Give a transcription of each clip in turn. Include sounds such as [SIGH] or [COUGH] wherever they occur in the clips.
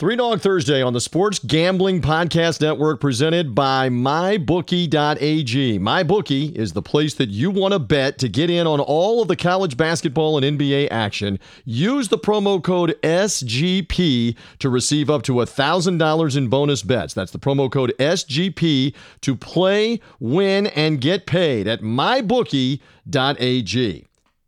Three Dog Thursday on the Sports Gambling Podcast Network presented by MyBookie.ag. MyBookie is the place that you want to bet to get in on all of the college basketball and NBA action. Use the promo code SGP to receive up to $1,000 in bonus bets. That's the promo code SGP to play, win, and get paid at MyBookie.ag.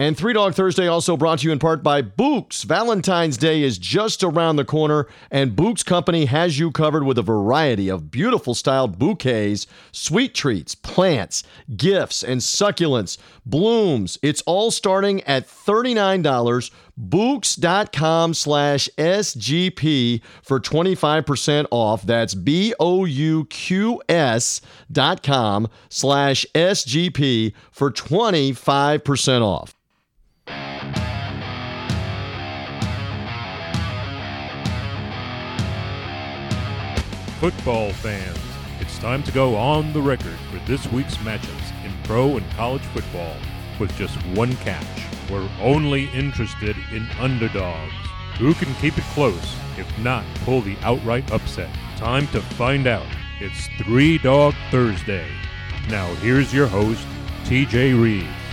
And Three Dog Thursday also brought to you in part by Bouqs. Valentine's Day is just around the corner, and Bouqs Company has you covered with a variety of beautiful styled bouquets, sweet treats, plants, gifts, and succulents, blooms. It's all starting at $39. Bouqs.com slash SGP for 25% off. That's B O U Q S dot com slash SGP for 25% off. Football fans, it's time to go on the record for this week's matchups in pro and college football with just one catch. We're only interested in underdogs. Who can keep it close, if not pull the outright upset? Time to find out. It's Three Dog Thursday. Now, here's your host, TJ Reeves.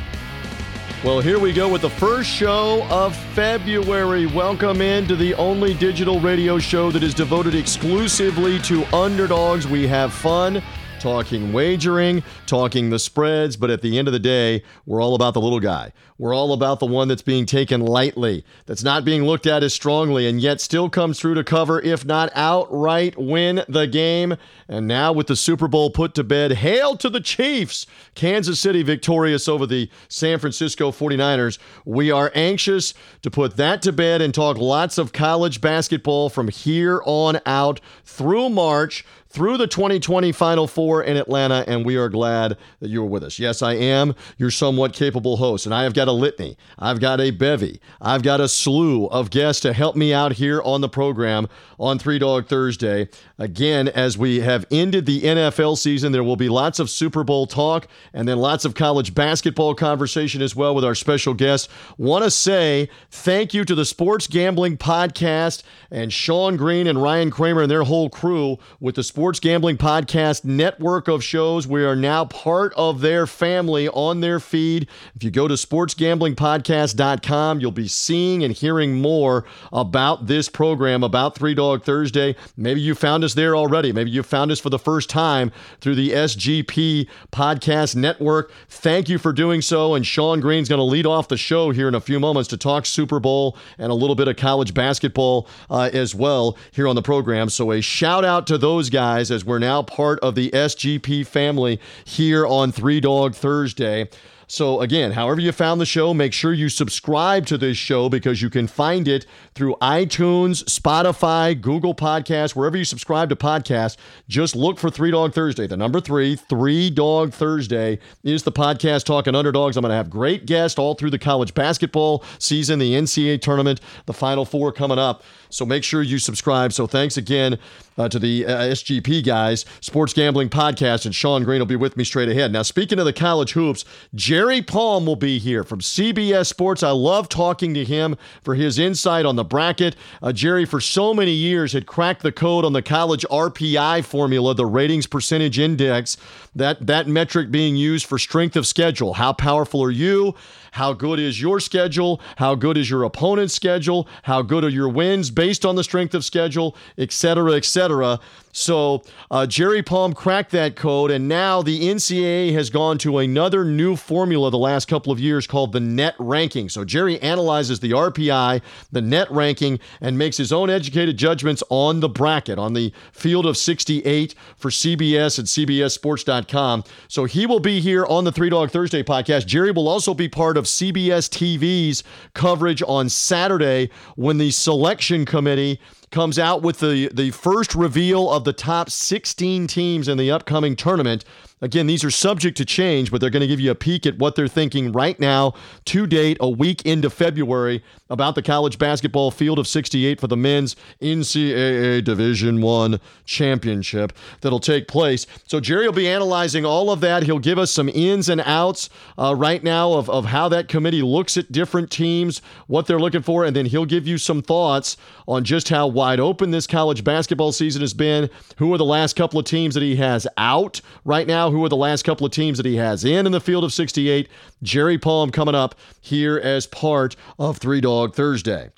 Well, here we go with the first show of February. Welcome into the only digital radio show that is devoted exclusively to underdogs. We have fun talking wagering, talking the spreads, but at the end of the day, we're all about the little guy. We're all about the one that's being taken lightly, that's not being looked at as strongly, and yet still comes through to cover, if not outright win the game. And now with the Super Bowl put to bed, hail to the Chiefs! Kansas City victorious over the San Francisco 49ers. We are anxious to put that to bed and talk lots of college basketball from here on out through March through the 2020 Final Four in Atlanta, and we are glad that you are with us. Yes, I am your somewhat capable host, and I have got a litany, I've got a bevy, I've got a slew of guests to help me out here on the program on Three Dog Thursday. Again, as we have ended the NFL season, there will be lots of Super Bowl talk and then lots of college basketball conversation as well with our special guest. Want to say thank you to the Sports Gambling Podcast and Sean Green and Ryan Kramer and their whole crew with the Sports Gambling Podcast network of shows. We are now part of their family on their feed. If you go to sportsgamblingpodcast.com, you'll be seeing and hearing more about this program, about Three Dog Thursday. Maybe you found us there already. Maybe you found us for the first time through the SGP Podcast Network. Thank you for doing so. And Sean Green's going to lead off the show here in a few moments to talk Super Bowl and a little bit of college basketball uh, as well here on the program. So a shout out to those guys as we're now part of the SGP family here on Three Dog Thursday. So, again, however you found the show, make sure you subscribe to this show because you can find it through iTunes, Spotify, Google Podcasts, wherever you subscribe to podcasts. Just look for Three Dog Thursday. The number three, Three Dog Thursday, is the podcast talking underdogs. I'm going to have great guests all through the college basketball season, the NCAA tournament, the Final Four coming up. So make sure you subscribe. So thanks again uh, to the uh, SGP guys, Sports Gambling Podcast, and Sean Green will be with me straight ahead. Now, speaking of the college hoops, Jerry Palm will be here from CBS Sports. I love talking to him for his insight on the bracket. Uh, Jerry, for so many years, had cracked the code on the college RPI formula, the ratings percentage index, that, that metric being used for strength of schedule. How powerful are you? How good is your schedule? How good is your opponent's schedule? How good are your wins based on the strength of schedule, et cetera, et cetera. So uh, Jerry Palm cracked that code, and now the NCAA has gone to another new formula the last couple of years called the net ranking. So Jerry analyzes the RPI, the net ranking, and makes his own educated judgments on the bracket, on the field of 68 for CBS and CBSSports.com. So he will be here on the Three Dog Thursday podcast. Jerry will also be part of CBS TV's coverage on Saturday when the selection committee comes out with the, the first reveal of the top 16 teams in the upcoming tournament. Again, these are subject to change, but they're going to give you a peek at what they're thinking right now, to date, a week into February, about the college basketball field of 68 for the men's NCAA Division One championship that'll take place. So Jerry will be analyzing all of that. He'll give us some ins and outs uh, right now of, of how that committee looks at different teams, what they're looking for, and then he'll give you some thoughts on just how wide open this college basketball season has been. Who are the last couple of teams that he has out right now? Who are the last couple of teams that he has in in the field of 68? Jerry Palm coming up here as part of Three Dog Thursday.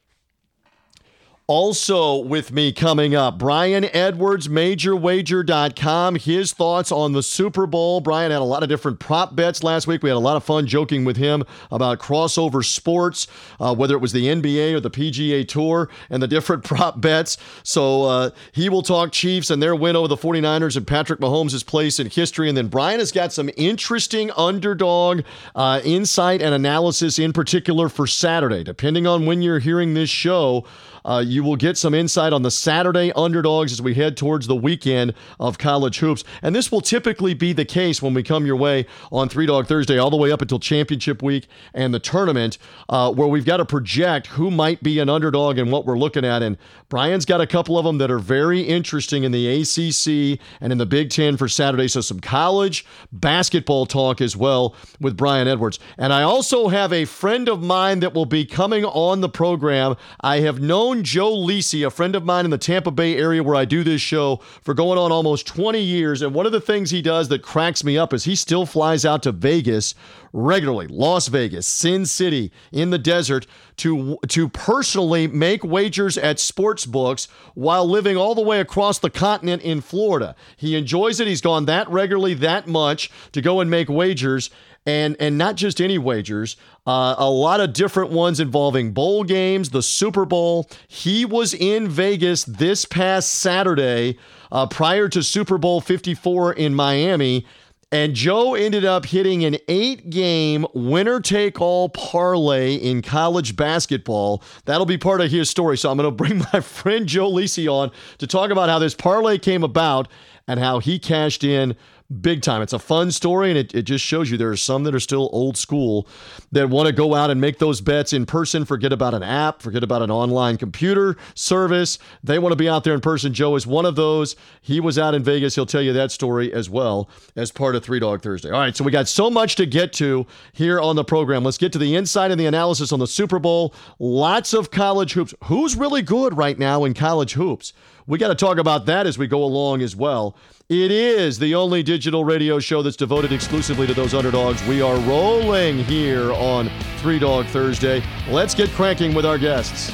Also, with me coming up, Brian Edwards, MajorWager.com. His thoughts on the Super Bowl. Brian had a lot of different prop bets last week. We had a lot of fun joking with him about crossover sports, uh, whether it was the NBA or the PGA Tour, and the different [LAUGHS] prop bets. So uh, he will talk Chiefs and their win over the 49ers and Patrick Mahomes' place in history. And then Brian has got some interesting underdog uh, insight and analysis, in particular for Saturday. Depending on when you're hearing this show, uh, you will get some insight on the Saturday underdogs as we head towards the weekend of college hoops. And this will typically be the case when we come your way on Three Dog Thursday, all the way up until championship week and the tournament, uh, where we've got to project who might be an underdog and what we're looking at. And Brian's got a couple of them that are very interesting in the ACC and in the Big Ten for Saturday. So some college basketball talk as well with Brian Edwards. And I also have a friend of mine that will be coming on the program. I have known Joe Lisi, a friend of mine in the Tampa Bay area where I do this show, for going on almost 20 years. And one of the things he does that cracks me up is he still flies out to Vegas regularly, Las Vegas, Sin City, in the desert, to to personally make wagers at sports books while living all the way across the continent in Florida. He enjoys it. He's gone that regularly, that much to go and make wagers and and not just any wagers, uh, a lot of different ones involving bowl games, the Super Bowl. He was in Vegas this past Saturday, uh, prior to Super Bowl 54 in Miami. And Joe ended up hitting an eight game winner take all parlay in college basketball. That'll be part of his story. So I'm going [LAUGHS] to bring my friend Joe Lisi on to talk about how this parlay came about and how he cashed in big time. It's a fun story, and it, it just shows you there are some that are still old school that want to go out and make those bets in person, forget about an app, forget about an online computer service. They want to be out there in person. Joe is one of those. He was out in Vegas. He'll tell you that story as well as part of Three Dog Thursday. All right, so we got so much to get to here on the program. Let's get to the insight and the analysis on the Super Bowl. Lots of college hoops. Who's really good right now in college hoops? We got to talk about that as we go along as well. It is the only digital radio show that's devoted exclusively to those underdogs. We are rolling here on Three Dog Thursday. Let's get cranking with our guests.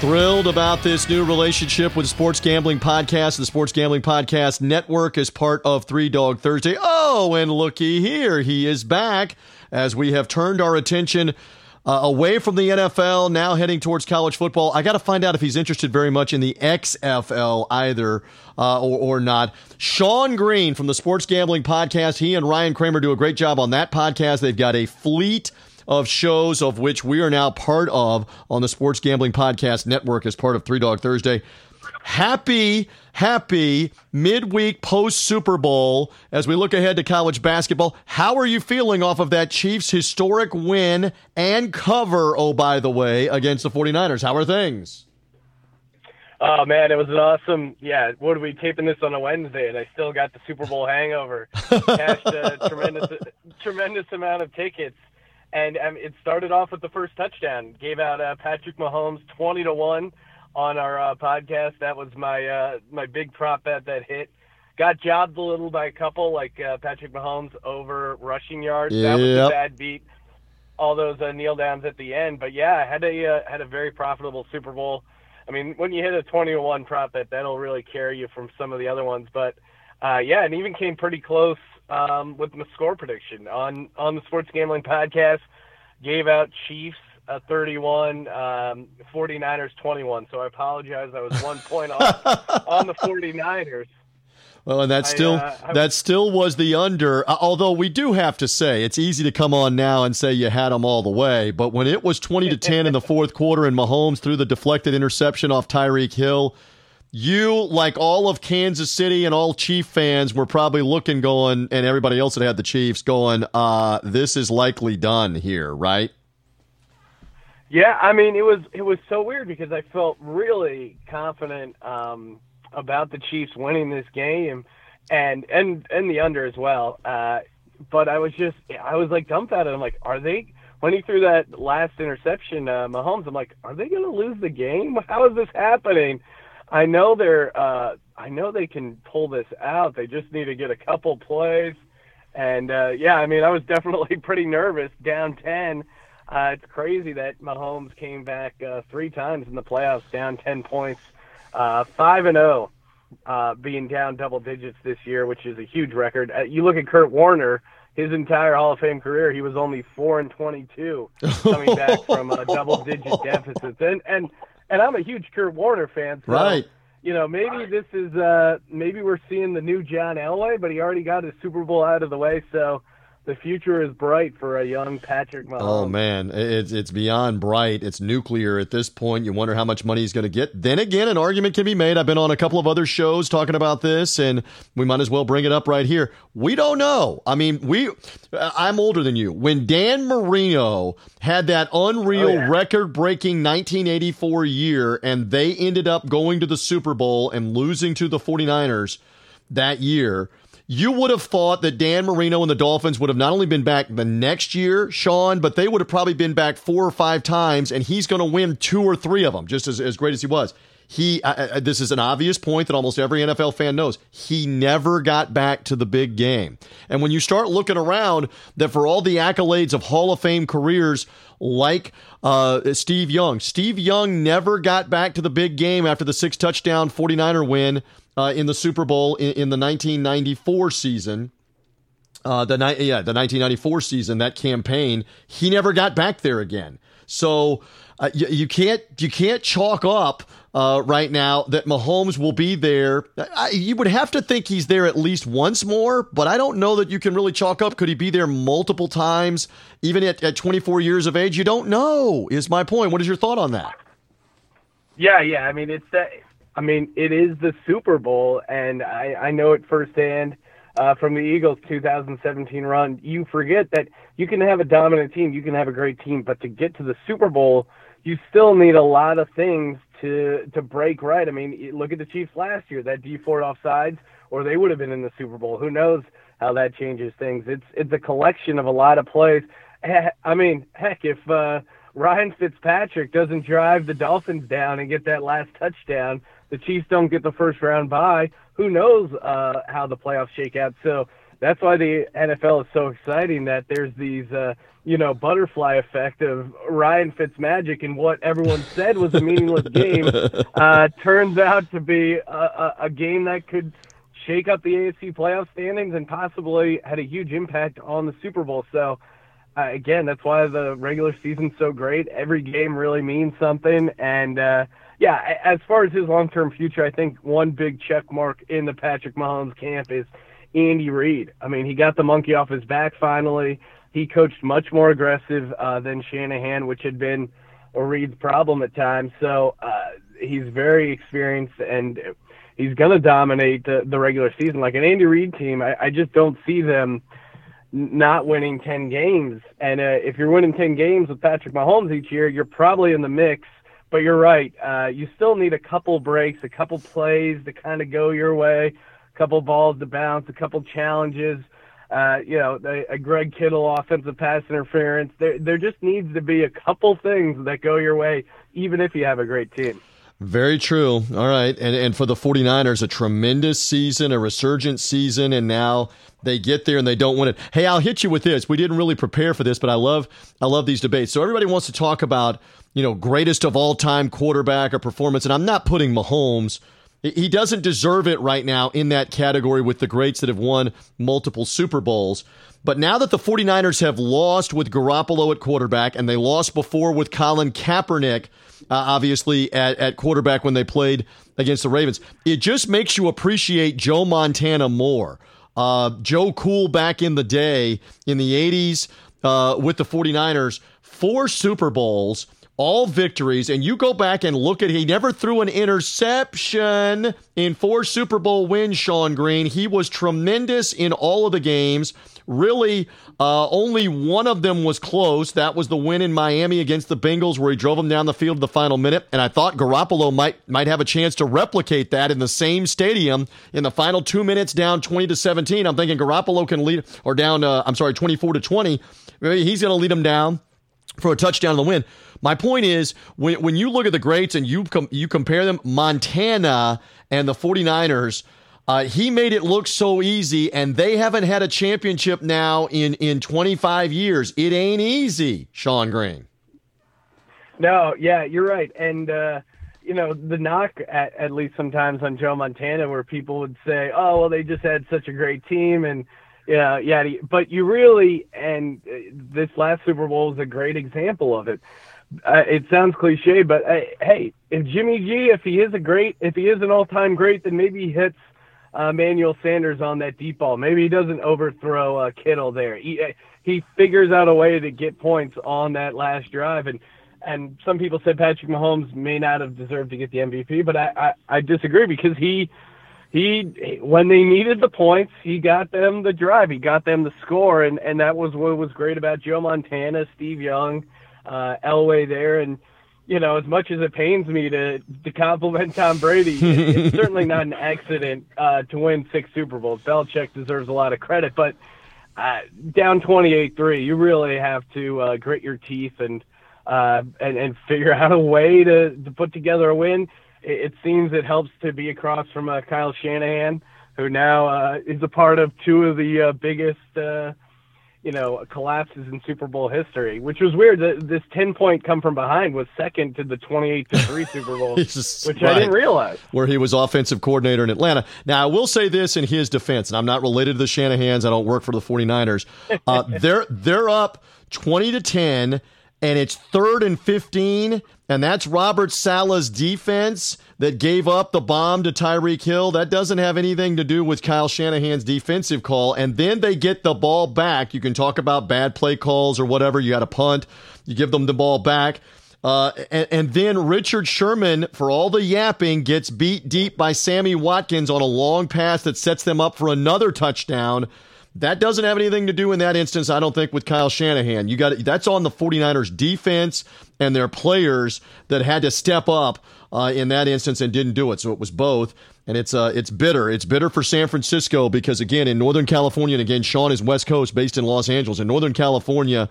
Thrilled about this new relationship with Sports Gambling Podcast, the Sports Gambling Podcast Network, as part of Three Dog Thursday. Oh, and looky here, he is back as we have turned our attention uh, away from the NFL, now heading towards college football. I got to find out if he's interested very much in the XFL either uh, or, or not. Sean Green from the Sports Gambling Podcast, he and Ryan Kramer do a great job on that podcast. They've got a fleet of shows of which we are now part of on the Sports Gambling Podcast Network as part of Three Dog Thursday. Happy, happy midweek post Super Bowl as we look ahead to college basketball. How are you feeling off of that Chiefs historic win and cover, oh, by the way, against the 49ers? How are things? Oh man, it was an awesome. Yeah, what are we taping this on a Wednesday, and I still got the Super Bowl hangover. [LAUGHS] Cashed a tremendous, tremendous amount of tickets, and um, it started off with the first touchdown. Gave out uh, Patrick Mahomes twenty to one on our uh, podcast. That was my uh, my big prop bet that hit. Got jobbed a little by a couple, like uh, Patrick Mahomes over rushing yards. Yep. That was a bad beat. All those uh, kneel downs at the end, but yeah, I had a uh, had a very profitable Super Bowl. I mean, when you hit a twenty to one prop bet, that'll really carry you from some of the other ones. But uh, yeah, and even came pretty close um, with my score prediction on on the Sports Gambling Podcast. Gave out Chiefs uh, 31, um, 49ers 21. So I apologize. I was one [LAUGHS] point off on the 49ers. Well, and that still uh, that still was the under. Uh, although we do have to say it's easy to come on now and say you had them all the way, but when it was twenty to ten in the [LAUGHS] fourth quarter and Mahomes threw the deflected interception off Tyreek Hill, you, like all of Kansas City and all Chief fans, were probably looking, going, and everybody else that had the Chiefs going, uh, this is likely done here, right? Yeah, I mean, it was it was so weird because I felt really confident um, about the Chiefs winning this game, and and and the under as well. Uh, but I was just I was like dumbfounded. I'm like, are they? When he threw that last interception, uh, Mahomes, I'm like, are they going to lose the game? [LAUGHS] How is this happening? I know they're uh, I know they can pull this out. They just need to get a couple plays. And uh, yeah, I mean, I was [LAUGHS] definitely pretty nervous down ten uh, it's crazy that Mahomes came back uh, three times in the playoffs, down ten points, uh, five and zero, oh, uh, being down double digits this year, which is a huge record. Uh, you look at Kurt Warner, his entire Hall of Fame career, he was only four and twenty-two, coming back [LAUGHS] from uh, double-digit deficits. And and and I'm a huge Kurt Warner fan, so, right? You know, maybe this is uh, maybe we're seeing the new John Elway, but he already got his Super Bowl out of the way, so the future is bright for a young Patrick Mahomes. Oh man, it's it's beyond bright. It's nuclear at this point. You wonder how much money he's going to get. Then again, an argument can be made. I've been on a couple of other shows talking about this, and we might as well bring it up right here. We don't know. I mean, we. I'm older than you. When Dan Marino had that unreal oh, yeah. record-breaking 1984 year, and they ended up going to the Super Bowl and losing to the 49ers that year you would have thought that Dan Marino and the Dolphins would have not only been back the next year, Sean, but they would have probably been back four or five times, and he's going to win two or three of them, just as, as great as he was. He, this is an obvious point that almost every NFL fan knows. He never got back to the big game. And when you start looking around, that for all the accolades of Hall of Fame careers like uh, Steve Young, Steve Young never got back to the big game after the six touchdown 49er win uh, in the Super Bowl in, in the 1994 season. Uh, the ni- yeah, the 1994 season, that campaign, he never got back there again. So uh, you, you, can't you can't chalk up uh, right now that Mahomes will be there. I, you would have to think he's there at least once more, but I don't know that you can really chalk up. Could he be there multiple times, even at, at 24 years of age? You don't know. Is my point. What is your thought on that? Yeah, yeah. I mean, it's that I mean, it is the Super Bowl, and I, I know it firsthand uh, from the Eagles' 2017 run. You forget that you can have a dominant team, you can have a great team, but to get to the Super Bowl, you still need a lot of things to to break right. I mean, look at the Chiefs last year. That Dee Ford offsides, or they would have been in the Super Bowl. Who knows how that changes things? It's it's a collection of a lot of plays. I mean, heck, if uh, Ryan Fitzpatrick doesn't drive the Dolphins down and get that last touchdown, the Chiefs don't get the first round bye, who knows uh, how the playoffs shake out? So that's why the NFL is so exciting that there's these, uh, you know, butterfly effect of Ryan Fitzmagic and what everyone said was a meaningless game [LAUGHS] uh, turns out to be a, a, a game that could shake up the AFC playoff standings and possibly had a huge impact on the Super Bowl. So, uh, again, that's why the regular season's so great. Every game really means something, and uh, yeah, as far as his long-term future, I think one big check mark in the Patrick Mahomes camp is Andy Reid. I mean, he got the monkey off his back finally. He coached much more aggressive uh, than Shanahan, which had been a Reid's problem at times. So uh, he's very experienced and he's going to dominate the, the regular season. Like an Andy Reid team, I, I just don't see them not winning 10 games. And uh, if you're winning 10 games with Patrick Mahomes each year, you're probably in the mix – but you're right. Uh, you still need a couple breaks, a couple plays to kind of go your way, a couple balls to bounce, a couple challenges. Uh, you know, a, a Greg Kittle offensive pass interference. There, there just needs to be a couple things that go your way, even if you have a great team. Very true. All right. And and for the 49ers, a tremendous season, a resurgent season, and now they get there and they don't win it. Hey, I'll hit you with this. We didn't really prepare for this, but I love I love these debates. So everybody wants to talk about you know, greatest of all time quarterback or performance. And I'm not putting Mahomes. He doesn't deserve it right now in that category with the greats that have won multiple Super Bowls. But now that the 49ers have lost with Garoppolo at quarterback and they lost before with Colin Kaepernick, uh, obviously at, at quarterback when they played against the Ravens, it just makes you appreciate Joe Montana more. Uh, Joe Cool back in the day in the 80s uh, with the 49ers, four Super Bowls all victories, and you go back and look at he never threw an interception in four Super Bowl wins, Sean Green. He was tremendous in all of the games. Really, uh, only one of them was close. That was the win in Miami against the Bengals, where he drove them down the field the final minute. And I thought Garoppolo might might have a chance to replicate that in the same stadium in the final two minutes, down twenty to seventeen. I'm thinking Garoppolo can lead, or down. Uh, I'm sorry, twenty four to twenty. Maybe he's going to lead them down for a touchdown the win. My point is, when, when you look at the greats and you com- you compare them, Montana and the 49ers, uh, he made it look so easy, and they haven't had a championship now in, in 25 years. It ain't easy, Sean Green. No, yeah, you're right. And, uh, you know, the knock, at, at least sometimes on Joe Montana, where people would say, oh, well, they just had such a great team. And, yeah, yeah. But you really, and uh, this last Super Bowl is a great example of it. Uh, it sounds cliche, but uh, hey, if Jimmy G, if he is a great, if he is an all-time great, then maybe he hits uh, Manuel Sanders on that deep ball. Maybe he doesn't overthrow uh, Kittle there. He uh, he figures out a way to get points on that last drive, and and some people said Patrick Mahomes may not have deserved to get the MVP, but I I, I disagree because he he when they needed the points, he got them the drive, he got them the score, and and that was what was great about Joe Montana, Steve Young, uh, Elway there, and you know as much as it pains me to to compliment Tom Brady, it, it's [LAUGHS] certainly not an accident uh, to win six Super Bowls. Belichick deserves a lot of credit, but uh, down twenty eight three, you really have to uh, grit your teeth and. Uh, and, and figure [LAUGHS] out a way to, to put together a win it, seems it helps to be across from uh, Kyle Shanahan, who now uh, is a part of two of the uh, biggest, uh, you know, collapses in Super Bowl history. Which was weird. That this ten point come from behind was second to the twenty eight to three [LAUGHS] Super Bowl, which right. I didn't realize. Where he was offensive coordinator in Atlanta. Now I will say this in his defense, and I'm not related to the Shanahans. I don't work for the 49ers. Uh, [LAUGHS] they're they're up twenty to ten and it's third and 15, and that's Robert Saleh's defense that gave up the bomb to Tyreek Hill. That doesn't have anything to do with Kyle Shanahan's defensive call. And then they get the ball back. You can talk about bad play calls or whatever. You got a punt, you give them the ball back. Uh, and, and, then Richard Sherman, for all the yapping, gets beat deep by Sammy Watkins on a long pass that sets them up for another touchdown. That doesn't have anything to do in that instance, I don't think, with Kyle Shanahan. You got that's on the 49ers defense and their players that had to step up uh, in that instance and didn't do it. So it was both. And it's uh, it's bitter. It's bitter for San Francisco because again in Northern California, and again Sean is West Coast, based in Los Angeles. In Northern California,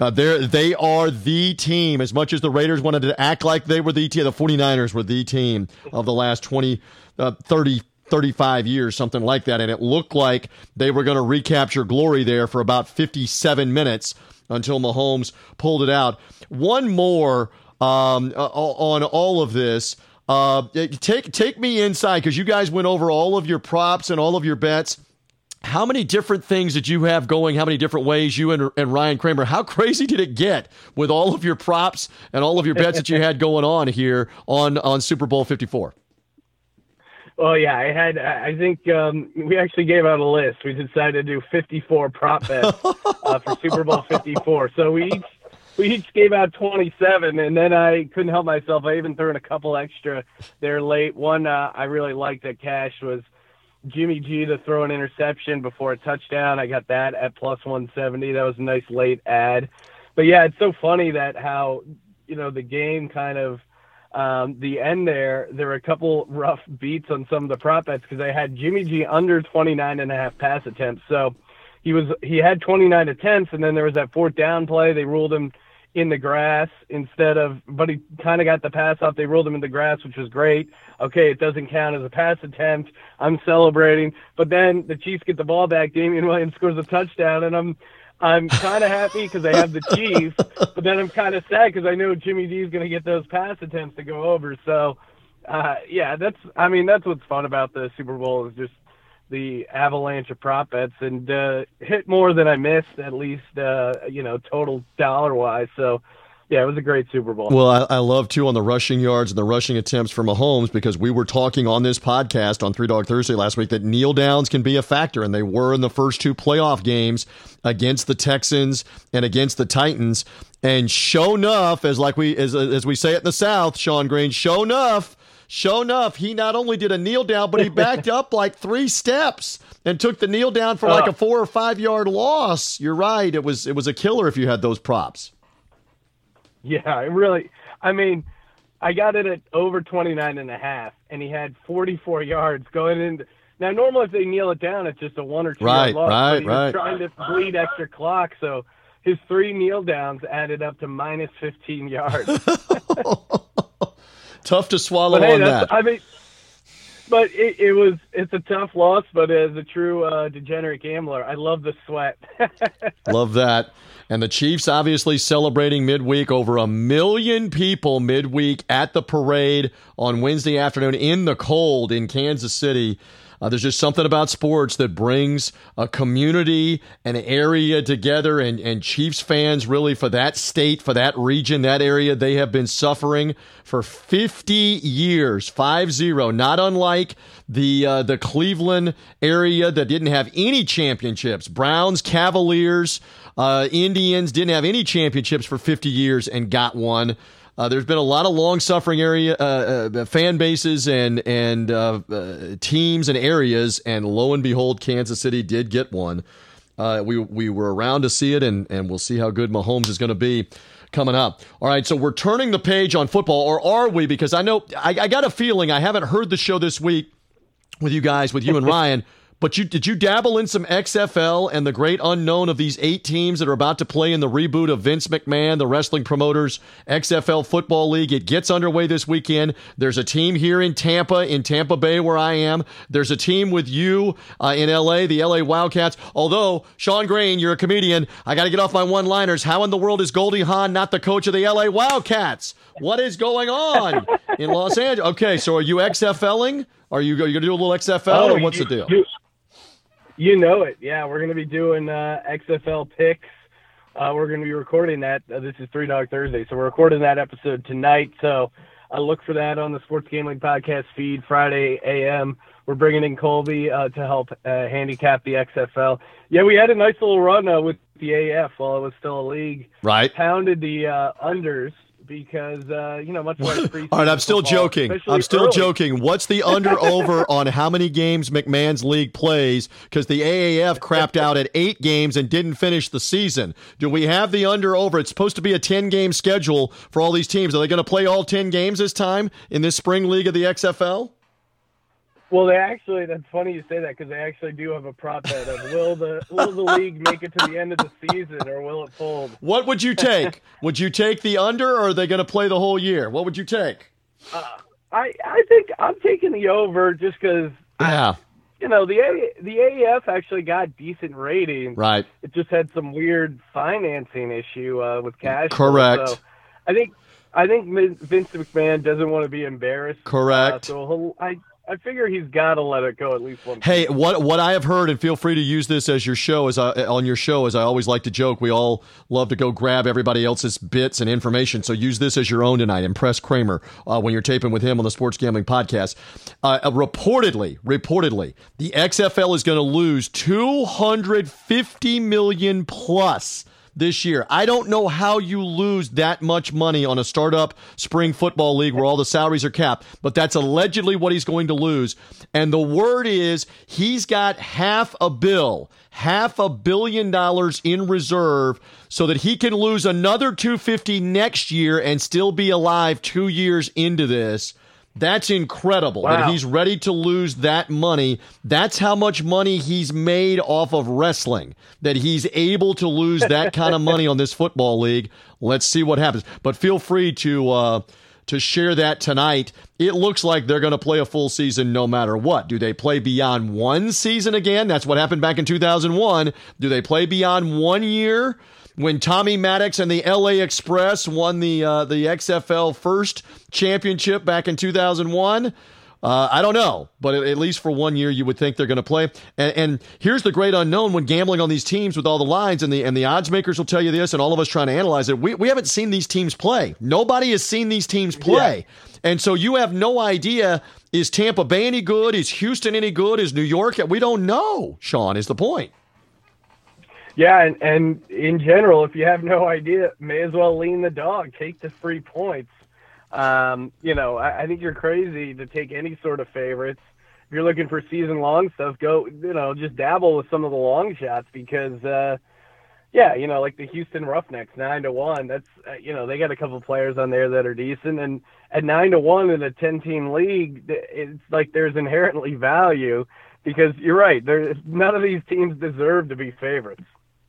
uh, they are the team. As much as the Raiders wanted to act like they were the team, the 49ers were the team of the last 20, uh, 30 35 years, something like that. And it looked like they were going to recapture glory there for about 57 minutes until Mahomes pulled it out. One more um, on all of this. Uh, take take me inside because you guys went over all of your props and all of your bets. How many different things did you have going? How many different ways you and, and Ryan Kramer? How crazy did it get with all of your props and all of your bets that you had going on here on on Super Bowl Fifty Four? Well, yeah, I had. I think um, we actually gave out a list. We decided to do 54 prop bets uh, for Super Bowl 54. So we each we each gave out 27, and then I couldn't help myself. I even threw in a couple extra there late. One uh, I really liked that cash was Jimmy G to throw an interception before a touchdown. I got that at plus 170. That was a nice late ad. But yeah, it's so funny that how you know the game kind of um, the end there, there were a couple rough beats on some of the prop bets because I had Jimmy G under 29 and a half pass attempts. So he was he had 29 attempts, and then there was that fourth down play. They ruled him in the grass instead of, but he kind of got the pass off. They ruled him in the grass, which was great. Okay, it doesn't count as a pass attempt. I'm celebrating, but then the Chiefs get the ball back. Damien Williams scores a touchdown, and I'm I'm kind of happy because I have the Chiefs, but then I'm kind of sad because I know Jimmy G is going to get those pass attempts to go over. So, uh, yeah, that's I mean that's what's fun about the Super Bowl is just the avalanche of prop bets and uh, hit more than I missed at least uh, you know total dollar wise. So Yeah, it was a great Super Bowl. Well, I, I, love too on the rushing yards and the rushing attempts for Mahomes because we were talking on this podcast on Three Dog Thursday last week that kneel downs can be a factor, and they were in the first two playoff games against the Texans and against the Titans. And show enough, as like we as as we say it in the South, Sean Green, show enough, show enough, he not only did a kneel down, but he [LAUGHS] backed up like three steps and took the kneel down for like a four or five yard loss. You're right. It was it was a killer if you had those props. Yeah, I really. I mean, I got it at over 29 and a half, and he had 44 yards going in. Now, normally if they kneel it down, it's just a one or two right, yard loss. Right, right, was trying to bleed extra clock, so his three kneel downs added up to minus 15 yards. [LAUGHS] [LAUGHS] Tough to swallow but, hey, on that. I mean, but it, it, was it's a tough loss. But as a true uh, degenerate gambler, I love the sweat. [LAUGHS] love that. And the Chiefs obviously celebrating midweek. Over a million people midweek at the parade on Wednesday afternoon in the cold in Kansas City. Uh, there's just something about sports that brings a community, an area together, and, and Chiefs fans really for that state, for that region, that area, they have been suffering for 50 years, 5 0, not unlike the, uh, the Cleveland area that didn't have any championships. Browns, Cavaliers, uh, Indians didn't have any championships for 50 years and got one. Uh, there's been a lot of long suffering area uh, uh, fan bases and and uh, uh, teams and areas, and lo and behold, Kansas City did get one. Uh, we we were around to see it, and and we'll see how good Mahomes is going to be coming up. All right, so we're turning the page on football, or are we? Because I know I, I got a feeling I haven't heard the show this week with you guys, with you and [LAUGHS] Ryan. But you did you dabble in some XFL and the great unknown of these eight teams that are about to play in the reboot of Vince McMahon, the wrestling promoters XFL Football League? It gets underway this weekend. There's a team here in Tampa, in Tampa Bay, where I am. There's a team with you uh, in LA, the LA Wildcats. Although Sean Green, you're a comedian, I got to get off my one-liners. How in the world is Goldie Hawn not the coach of the LA Wildcats? What is going on in Los Angeles? Okay, so are you XFLing? Are you, you going to do a little XFL, oh, or what's you, the deal? You, you know it. Yeah, we're going to be doing uh, XFL picks. Uh, we're going to be recording that. Uh, this is Three Dog Thursday, so we're recording that episode tonight. So I uh, look for that on the Sports Gambling Podcast feed Friday AM. We're bringing in Colby uh, to help uh, handicap the XFL. Yeah, we had a nice little run uh, with the AF while it was still a league. Right. Pounded the uh, unders because uh, you know much like [LAUGHS] All right, I'm still football, joking. I'm still early. joking. What's the [LAUGHS] under over on how many games McMahon's league plays? Because the AAF crapped out at eight games and didn't finish the season. Do we have the under over? It's supposed to be a 10 game schedule for all these teams. Are they going to play all 10 games this time in this spring league of the XFL? Well, they actually, that's funny you say that because they actually do have a prop bet of will the will the league make it to the end of the season or will it fold? What would you take? [LAUGHS] would you take the under or are they going to play the whole year? What would you take? Uh, I I think I'm taking the over just because. Yeah. You know the A, the AAF actually got decent ratings. Right. It just had some weird financing issue uh, with cash. Correct. So I think I think Vince McMahon doesn't want to be embarrassed. Correct. Uh, so I I figure he's got to let it go at least once. Hey, what what I have heard, and feel free to use this as your show, as I, on your show, as I always like to joke, we all love to go grab everybody else's bits and information. So use this as your own tonight. Impress Kramer uh, when you're taping with him on the Sports Gambling Podcast. Uh, reportedly, reportedly, the XFL is going to lose 250 million plus this year. I don't know how you lose that much money on a startup spring football league where all the salaries are capped, but that's allegedly what he's going to lose. And the word is he's got half a bill, half a billion dollars in reserve so that he can lose another 250 next year and still be alive 2 years into this. That's incredible wow. that he's ready to lose that money. That's how much money he's made off of wrestling, that he's able to lose that kind of money on this football league. Let's see what happens. But feel free to uh, to share that tonight. It looks like they're going to play a full season no matter what. Do they play beyond one season again? That's what happened back in 2001. Do they play beyond one year? When Tommy Maddox and the LA Express won the uh, the XFL first championship back in 2001? Uh, I don't know, but at least for one year, you would think they're going to play. And, and, here's the great unknown when gambling on these teams with all the lines, and the and the odds makers will tell you this, and all of us trying to analyze it. We, we haven't seen these teams play. Nobody has seen these teams play, yeah. and so you have no idea. Is Tampa Bay any good? Is Houston any good? Is New York? We don't know. Sean is the point. Yeah, and, and in general, if you have no idea, may as well lean the dog. Take the free points. Um, you know, I, I think you're crazy to take any sort of favorites. If you're looking for season long stuff, go, you know, just dabble with some of the long shots because, uh, yeah, you know, like the Houston Roughnecks, nine to one. That's uh, you know they got a couple players on there that are decent, and at nine to one in a ten team league, it's like there's inherently value because you're right. There, none of these teams deserve to be favorites.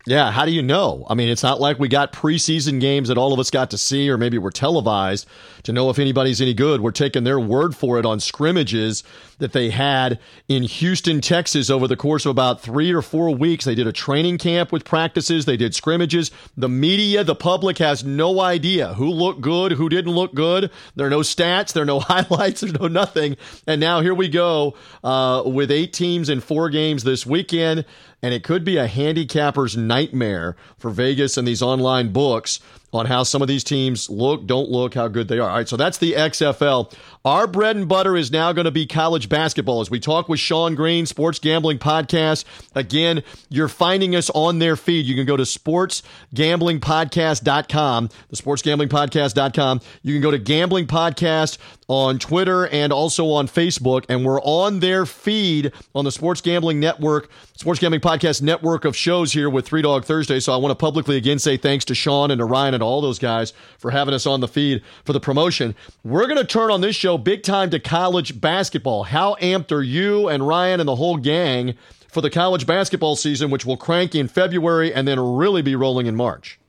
Yeah, how do you know? I mean, it's not like we got preseason games that all of us got to see, or maybe were televised to know if anybody's any good. We're taking their word for it on scrimmages that they had in Houston, Texas over the course of about three or four weeks. They did a training camp with practices, they did scrimmages. The media, the public has no idea who looked good, who didn't look good. There are no stats, there are no [LAUGHS] highlights, there's no nothing. And now here we go uh, with eight teams in four games this weekend and it could be a handicapper's nightmare for Vegas and these online books on how some of these teams look, don't look, how good they are. All right, so that's the XFL. Our bread and butter is now going to be college basketball. As we talk with Sean Green, Sports Gambling Podcast. Again, you're finding us on their feed. You can go to sportsgamblingpodcast.com, the sportsgamblingpodcast.com. You can go to Gambling Podcast on Twitter and also on Facebook, and we're on their feed on the Sports Gambling Network, Sports Gambling Podcast network of shows here with Three Dog Thursday. So I want to publicly again say thanks to Sean and to Ryan and all those guys for having us on the feed for the promotion. We're going to turn on this show big time to college basketball. How amped are you and Ryan and the whole gang for the college basketball season, which will crank in February and then really be rolling in March?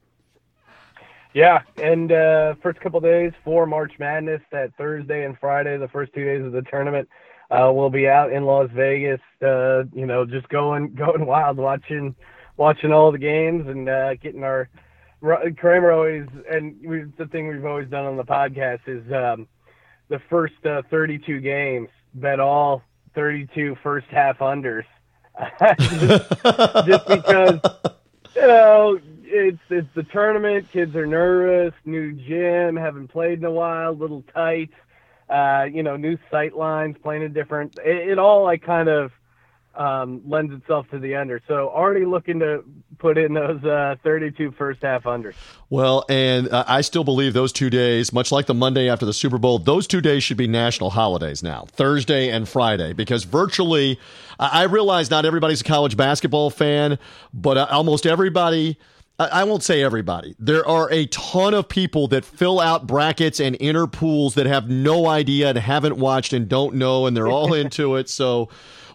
Yeah, and uh, first couple days for March Madness, that Thursday and Friday, the first two days of the tournament, uh, we'll be out in Las Vegas. Uh, you know, just going [LAUGHS] going wild, watching watching all the games and uh, getting our Kramer always, and we, the thing we've always done on the podcast is um, the first uh, 32 games, bet all 32 first half unders. just, [LAUGHS] just because, you know, it's it's the tournament. Kids are nervous. New gym, haven't played in a while. Little tight. Uh, you know, new sight lines, playing a different. It, it all like kind of um, lends itself to the under. So already looking to put in those uh, 32 first half unders. Well, and uh, I still believe those two days, much like the Monday after the Super Bowl, those two days should be national holidays now, Thursday and Friday, because virtually, I realize not everybody's a college basketball fan, but uh, almost everybody. I won't say everybody. There are a ton of people that fill out brackets and inner pools that have no idea and haven't watched and don't know, and they're all [LAUGHS] into it. So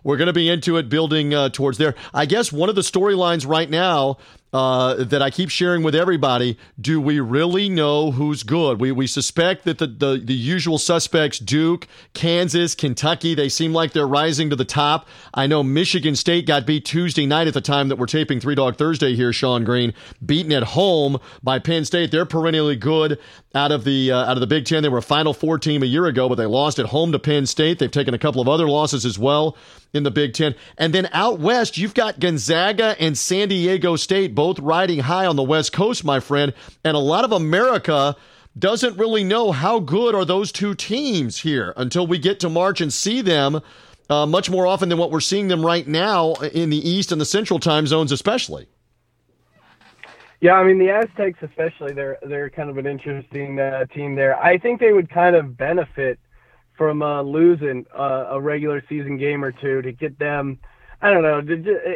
we're going to be into it, building uh, towards there. I guess one of the storylines right now uh, that I keep sharing with everybody. Do we really know who's good? We, we suspect that the, the, the usual suspects, Duke, Kansas, Kentucky, they seem like they're rising to the top. I know Michigan State got beat Tuesday night at the time that we're taping Three Dog Thursday here, Sean Green, beaten at home by Penn State. They're perennially good out of the uh, out of the Big Ten. They were a Final Four team a year ago, but they lost at home to Penn State. They've taken a couple of other losses as well in the Big Ten. And then out west, you've got Gonzaga and San Diego State both riding high on the West Coast, my friend. And a lot of America doesn't really know how good are those two teams here until we get to March and see them uh, much more often than what we're seeing them right now in the East and the Central time zones, especially. Yeah, I mean the Aztecs, especially, they're they're kind of an interesting uh, team there. I think they would kind of benefit from uh, losing uh, a regular season game or two to get them. I don't know.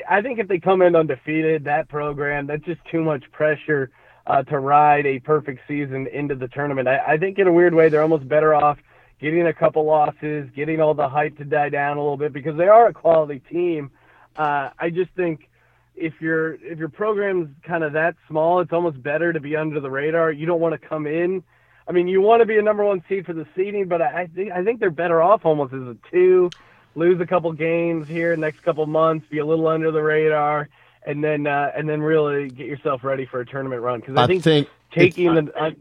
I think if they come in undefeated, that program, that's just too much pressure uh, to ride a perfect season into the tournament. I, I think in a weird way, they're almost better off getting a couple losses, getting all the hype to die down a little bit because they are a quality team. Uh, I just think if your if your program's kind of that small, it's almost better to be under the radar. You don't want to come in I mean, you want to be a number one seed for the seeding, but I think I think they're better off almost as a two, lose a couple games here next couple months, be a little under the radar, and then uh, and then really get yourself ready for a tournament run. Because I, I, think, think taking the uh,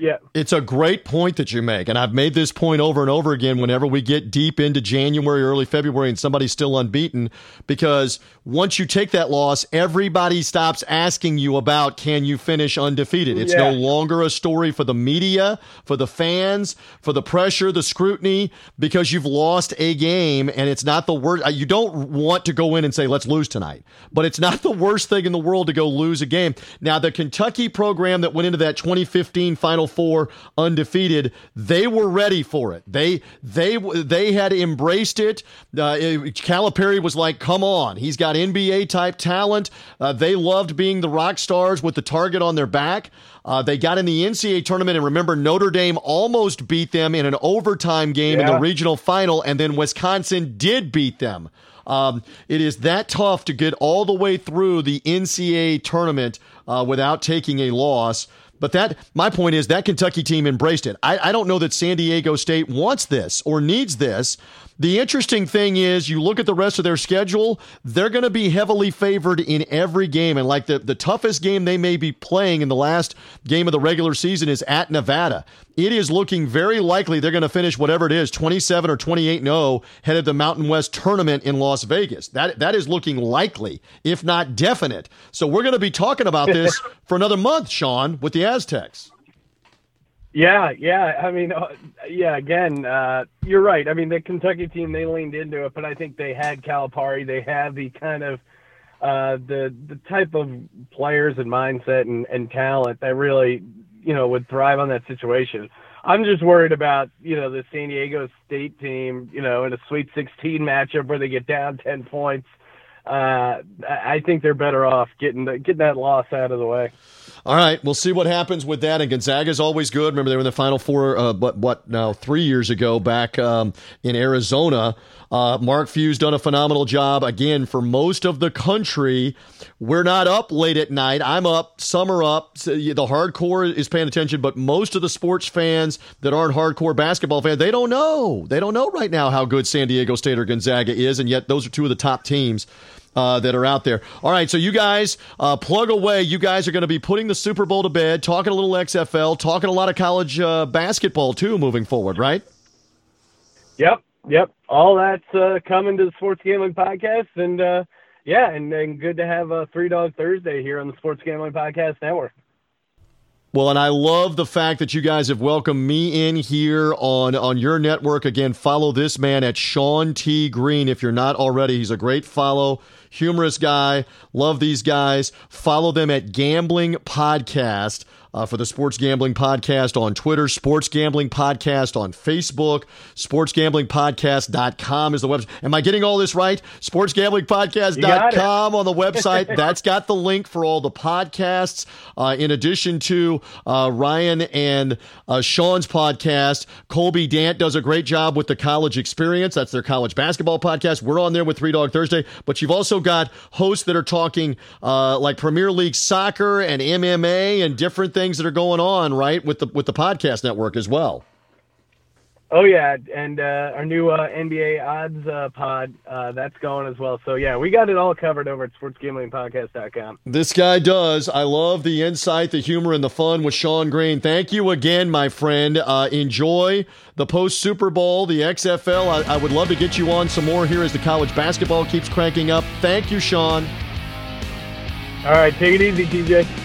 Yeah. It's a great point that you make. And I've made this point over and over again whenever we get deep into January, early February, and somebody's still unbeaten. Because once you take that loss, everybody stops asking you about can you finish undefeated. It's Yeah. no longer a story for the media, for the fans, for the pressure, the scrutiny, because you've lost a game and it's not the worst. You don't want to go in and say, let's lose tonight. But it's not [LAUGHS] the worst thing in the world to go lose a game. Now, the Kentucky program that went into that 2015 Final Four undefeated, they were ready for it. They they they had embraced it. Uh, it- Calipari was like, "Come on, he's got NBA type talent." Uh, they loved being the rock stars with the target on their back. Uh, they got in the NCAA tournament, and remember, Notre Dame almost beat them in an overtime game in the regional final, and then Wisconsin did beat them. Um, it is that tough to get all the way through the NCAA tournament uh, without taking a loss. But that, my point is, that Kentucky team embraced it. I, I don't know that San Diego State wants this or needs this. The interesting thing is, you look at the rest of their schedule, they're going to be heavily favored in every game. And like the, the toughest game they may be playing in the last game of the regular season is at Nevada. It is looking very likely they're going to finish whatever it is, 27 or 28 0, headed the Mountain West tournament in Las Vegas. That That is looking likely, if not definite. So we're going to be talking about this [LAUGHS] for another month, Sean, with the Aztecs. Yeah, yeah. I mean, uh, yeah. Again, uh, you're right. I mean, the Kentucky team they leaned into it, but I think they had Calipari. They have the kind of uh, the the type of players and mindset and, and talent that really, you know, would thrive on that situation. I'm just worried about you know the San Diego State team, you know, in a Sweet 16 matchup where they get down 10 points. Uh, I I think they're better off getting the, getting that loss out of the way. All right, we'll see what happens with that. And Gonzaga is always good. Remember, they were in the Final Four, uh, what, what now, three years ago back um, in Arizona. Uh, Mark Few's done a phenomenal job. Again, for most of the country, we're not up late at night. I'm up, some are up. So the hardcore is paying attention, but most of the sports fans that aren't hardcore basketball fans, they don't know. They don't know right now how good San Diego State or Gonzaga is, and yet those are two of the top teams uh, that are out there. All right, so you guys uh, plug away. You guys are going to be putting the Super Bowl to bed, talking a little XFL, talking a lot of college uh, basketball too, moving forward, right? Yep, yep. All that's uh, coming to the Sports Gambling Podcast, and uh, yeah, and, and good to have a Three Dog Thursday here on the Sports Gambling Podcast Network. Well, and I love the fact that you guys have welcomed me in here on on your network. Again, follow this man at Sean T. Green if you're not already. He's a great follow, humorous guy. Love these guys. Follow them at Gambling Podcast. Uh, for the Sports Gambling Podcast on Twitter, Sports Gambling Podcast on Facebook, SportsGamblingPodcast.com is the website. Am I getting all this right? SportsGamblingPodcast.com on the website. [LAUGHS] That's got the link for all the podcasts. Uh, in addition to uh, Ryan and uh, Sean's podcast, Colby Dant does a great job with the college experience. That's their college basketball podcast. We're on there with Three Dog Thursday, but you've also got hosts that are talking uh, like Premier League soccer and MMA and different things that are going on, right, with the with the podcast network as well. Oh yeah, and uh, our new uh, NBA odds uh, pod uh, that's going as well. So yeah, we got it all covered over at SportsGamblingPodcast.com. This guy does. I love the insight, the humor, and the fun with Sean Green. Thank you again, my friend. Uh, enjoy the post Super Bowl, the XFL. I, I would love to get you on some more here as the college basketball keeps cranking up. Thank you, Sean. All right, take it easy, TJ.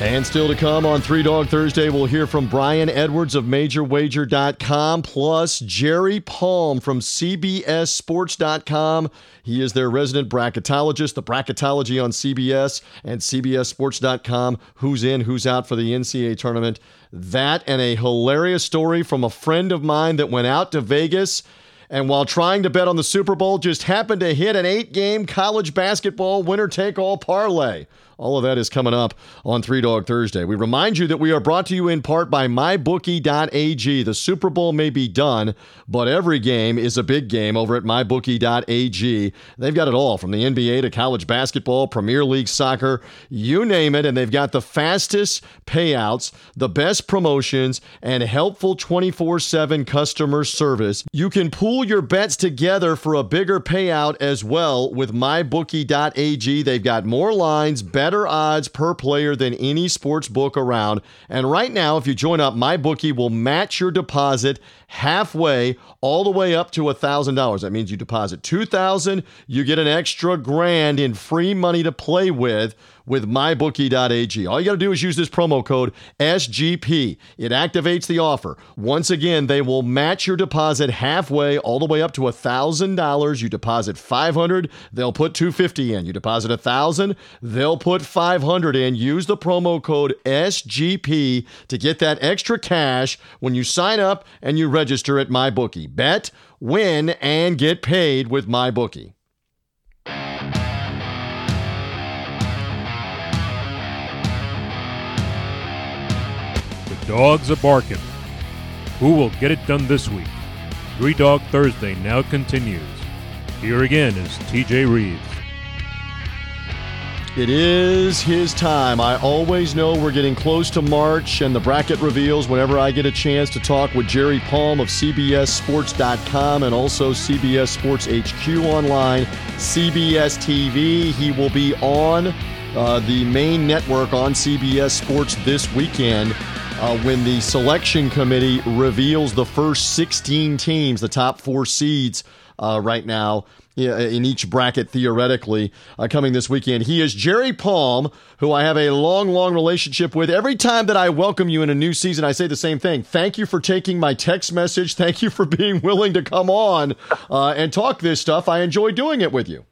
And still to come on Three Dog Thursday, we'll hear from Brian Edwards of MajorWager.com, plus Jerry Palm from CBSSports.com. He is their resident bracketologist, the bracketology on CBS and CBSSports.com. Who's in, who's out for the NCAA tournament. That and a hilarious story from a friend of mine that went out to Vegas and while trying to bet on the Super Bowl, just happened to hit an eight game college basketball winner take all parlay. All of that is coming up on Three Dog Thursday. We remind you that we are brought to you in part by MyBookie.ag. The Super Bowl may be done, but every game is a big game over at MyBookie.ag. They've got it all from the NBA to college basketball, Premier League soccer, you name it, and they've got the fastest payouts, the best promotions, and helpful 24 7 customer service. You can pool your bets together for a bigger payout as well with MyBookie.ag. They've got more lines, better better odds per player than any sports book around. And right now, if you join up, my bookie will match your deposit halfway all the way up to $1,000. That means you deposit 2000 you get an extra grand in free money to play with with mybookie.ag. All you got to do is use this promo code SGP. It activates the offer. Once again, they will match your deposit halfway all the way up to $1,000. You deposit 500, they'll put 250 in. You deposit 1000, they'll put 500 in. Use the promo code SGP to get that extra cash when you sign up and you register at MyBookie. Bet, win, and get paid with MyBookie. Dogs are barking. Who will get it done this week? Three Dog Thursday now continues. Here again is TJ Reeves. It is his time. I always know we're getting close to March and the bracket reveals whenever I get a chance to talk with Jerry Palm of CBSSports.com and also CBS Sports HQ online, CBS TV. He will be on uh, the main network on CBS Sports this weekend. Uh, when the selection committee reveals the first 16 teams, the top four seeds uh, right now in each bracket theoretically uh, coming this weekend. He is Jerry Palm, who I have a long, long relationship with. Every time that I welcome you in a new season, I say the same thing. Thank you for taking my text message. Thank you for being willing to come on uh, and talk this stuff. I enjoy doing it with you.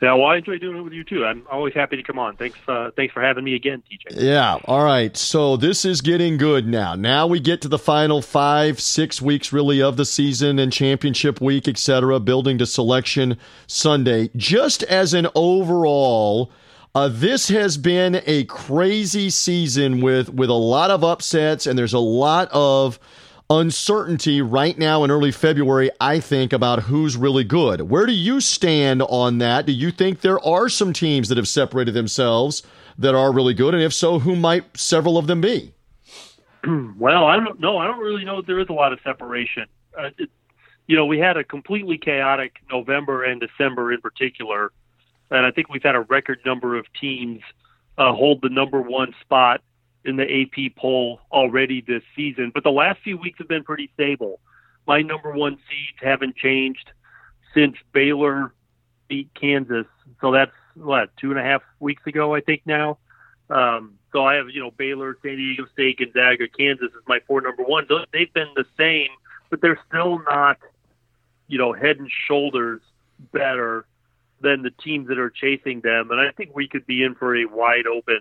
Yeah, well, I enjoy doing it with you too. I'm always happy to come on. Thanks, uh, thanks for having me again, TJ. Yeah. All right. So this is getting good now. Now we get to the final five, six weeks really of the season and championship week, etc. Building to selection Sunday. Just as an overall. Uh, this has been a crazy season with with a lot of upsets, and there's a lot of uncertainty right now in early February, I think, about who's really good. Where do you stand on that? Do you think there are some teams that have separated themselves that are really good? And if so, who might several of them be? [CLEARS THROAT] well, I don't know. I don't really know that there is a lot of separation. Uh, it, you know, we had a completely chaotic November and December in particular. And I think we've had a record number of teams uh, hold the number one spot in the AP poll already this season, but the last few weeks have been pretty stable. My number one seeds haven't changed since Baylor beat Kansas. So that's what two and a half weeks ago, I think now. Um, so I have you know Baylor, San Diego State, Gonzaga, Kansas is my four number ones. They've been the same, but they're still not you know head and shoulders better than the teams that are chasing them. And I think we could be in for a wide open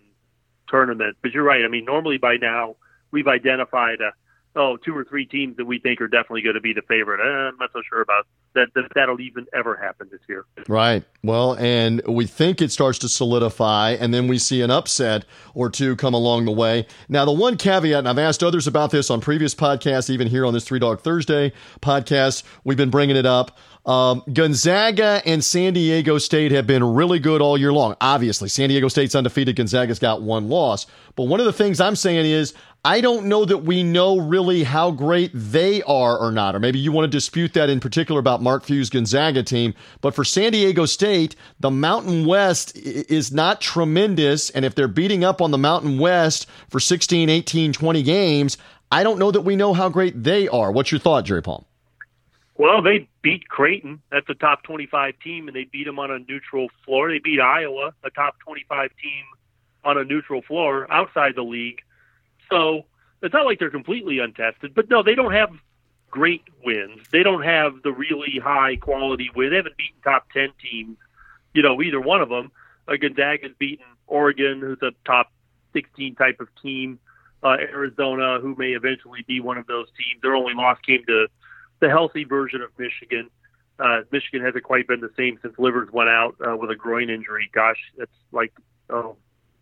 tournament. But you're right. I mean, normally by now we've identified a, oh two or three teams that we think are definitely going to be the favorite. Uh, I'm not so sure about that, that. That'll even ever happen this year. Right. Well, and we think it starts to solidify, and then we see an upset or two come along the way. Now, the one caveat, and I've asked others about this on previous podcasts, even here on this Three Dog Thursday podcast, we've been bringing it up. Um, Gonzaga and San Diego State have been really good all year long. Obviously, San Diego State's undefeated. Gonzaga's got one loss. But one of the things I'm saying is I don't know that we know really how great they are or not. Or maybe you want to dispute that in particular about Mark Few's Gonzaga team. But for San Diego State, the Mountain West is not tremendous. And if they're beating up on the Mountain West for 16, 18, 20 games, I don't know that we know how great they are. What's your thought, Jerry Palm? Well, they beat Creighton. That's a top 25 team, and they beat them on a neutral floor. They beat Iowa, a top 25 team, on a neutral floor outside the league. So it's not like they're completely untested. But no, they don't have great wins. They don't have the really high quality win. They haven't beaten top 10 teams, you know, either one of them. Uh, Gonzaga's beaten Oregon, who's a top 16 type of team. Uh, Arizona, who may eventually be one of those teams. Their only loss came to the healthy version of Michigan. Uh, Michigan hasn't quite been the same since Livers went out uh, with a groin injury. Gosh, it's like oh,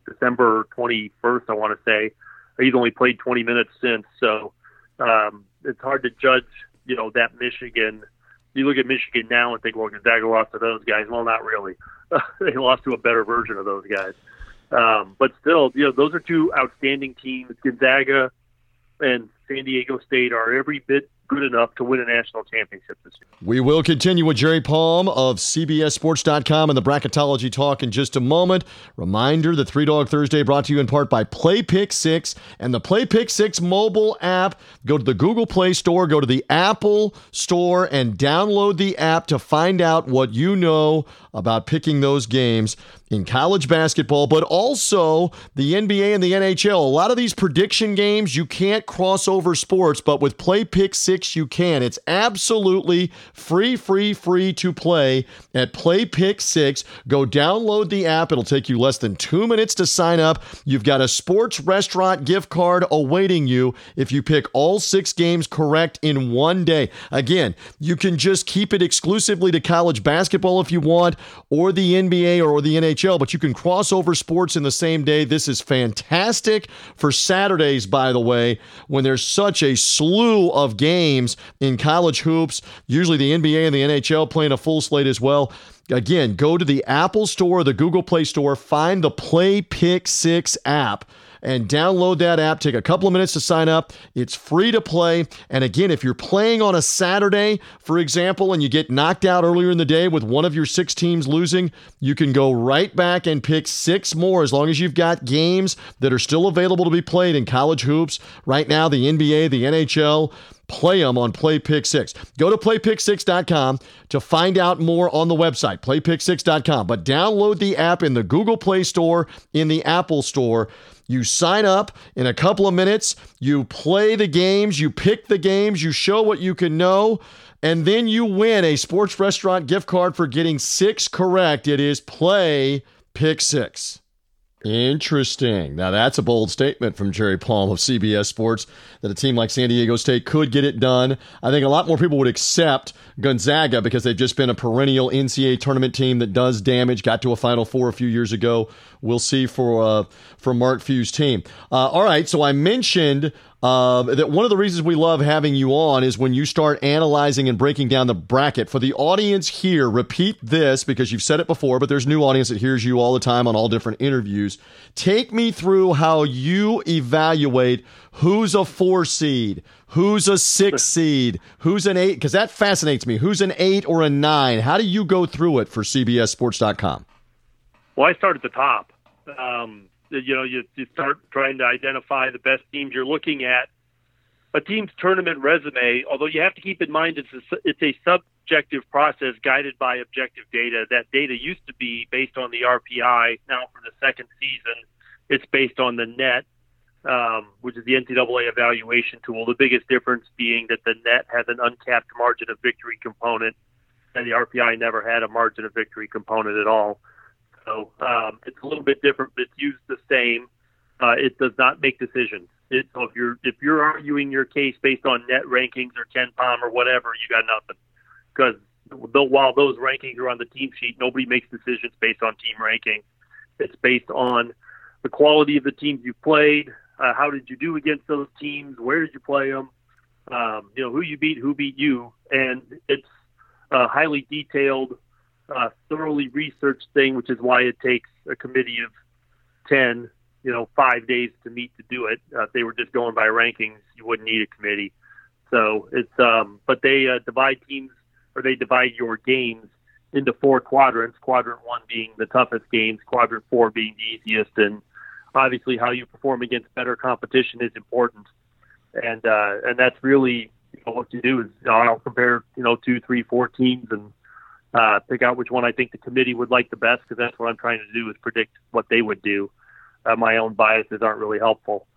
December 21st, I want to say. He's only played 20 minutes since, so um, it's hard to judge. You know that Michigan. You look at Michigan now and think, well, Gonzaga lost to those guys. Well, not really. [LAUGHS] they lost to a better version of those guys. Um, but still, you know, those are two outstanding teams. Gonzaga and San Diego State are every bit good enough to win a national championship this year. We will continue with Jerry Palm of CBSSports.com and the Bracketology Talk in just a moment. Reminder the Three Dog Thursday brought to you in part by Play Pick 6 and the Play Pick 6 mobile app. Go to the Google Play Store, go to the Apple Store, and download the app to find out what you know about picking those games in college basketball, but also the NBA and the NHL. A lot of these prediction games, you can't cross over sports, but with Play Pick 6, you can. It's absolutely free, free, free to play at Play Pick 6. Go download the app. It'll take you less than two minutes to sign up. You've got a sports restaurant gift card awaiting you if you pick all six games correct in one day. Again, you can just keep it exclusively to college basketball if you want, or the NBA or the NHL, but you can cross over sports in the same day. This is fantastic for Saturdays, by the way, when there's such a slew of games in college hoops. Usually the NBA and the NHL playing a full slate as well. Again, go to the Apple Store, the Google Play Store, find the Play Pick 6 app and download that app. Take a couple of minutes to sign up. It's free to play. And again, if you're playing on a Saturday, for example, and you get knocked out earlier in the day with one of your six teams losing, you can go right back and pick six more as long as you've got games that are still available to be played in college hoops. Right now, the NBA, the NHL, play them on Play Pick 6. Go to playpick6.com to find out more on the website, playpick6.com. But download the app in the Google Play Store, in the Apple Store. You sign up in a couple of minutes, you play the games, you pick the games, you show what you can know, and then you win a sports restaurant gift card for getting six correct. It is play pick six. Interesting. Now, that's a bold statement from Jerry Palm of CBS Sports that a team like San Diego State could get it done. I think a lot more people would accept Gonzaga because they've just been a perennial NCAA tournament team that does damage, got to a Final Four a few years ago. We'll see for, uh, for Mark Few's team. Uh, all right, so I mentioned uh, that one of the reasons we love having you on is when you start analyzing and breaking down the bracket. For the audience here, repeat this because you've said it before, but there's new audience that hears you all the time on all different interviews. Take me through how you evaluate who's a four seed, who's a six seed, who's an eight, because that fascinates me. Who's an eight or a nine? How do you go through it for CBSSports.com? Well, I start at the top. Um, you know, you, you start trying to identify the best teams you're looking at. A team's tournament resume, although you have to keep in mind it's a, it's a subjective process guided by objective data. That data used to be based on the RPI. Now, for the second season, it's based on the net, um, which is the NCAA evaluation tool. The biggest difference being that the net has an uncapped margin of victory component, and the RPI never had a margin of victory component at all. So um, it's a little bit different, but it's used the same. Uh, it does not make decisions. It, so if you're if you're arguing your case based on net rankings or KenPom or whatever, you got nothing. Because while those rankings are on the team sheet, nobody makes decisions based on team ranking. It's based on the quality of the teams you played. Uh, how did you do against those teams? Where did you play them? Um, you know who you beat, who beat you, and it's uh, highly detailed uh, thoroughly researched thing, which is why it takes a committee of 10, you know, five days to meet to do it. Uh, if they were just going by rankings, you wouldn't need a committee. So it's, um, but they uh, divide teams or they divide your games into four quadrants, quadrant one being the toughest games, quadrant four being the easiest. And obviously how you perform against better competition is important. And, uh, and that's really, you know, what you do is I'll compare, you know, two, three, four teams and, uh, pick out which one I think the committee would like the best because that's what I'm trying to do is predict what they would do. Uh, my own biases aren't really helpful,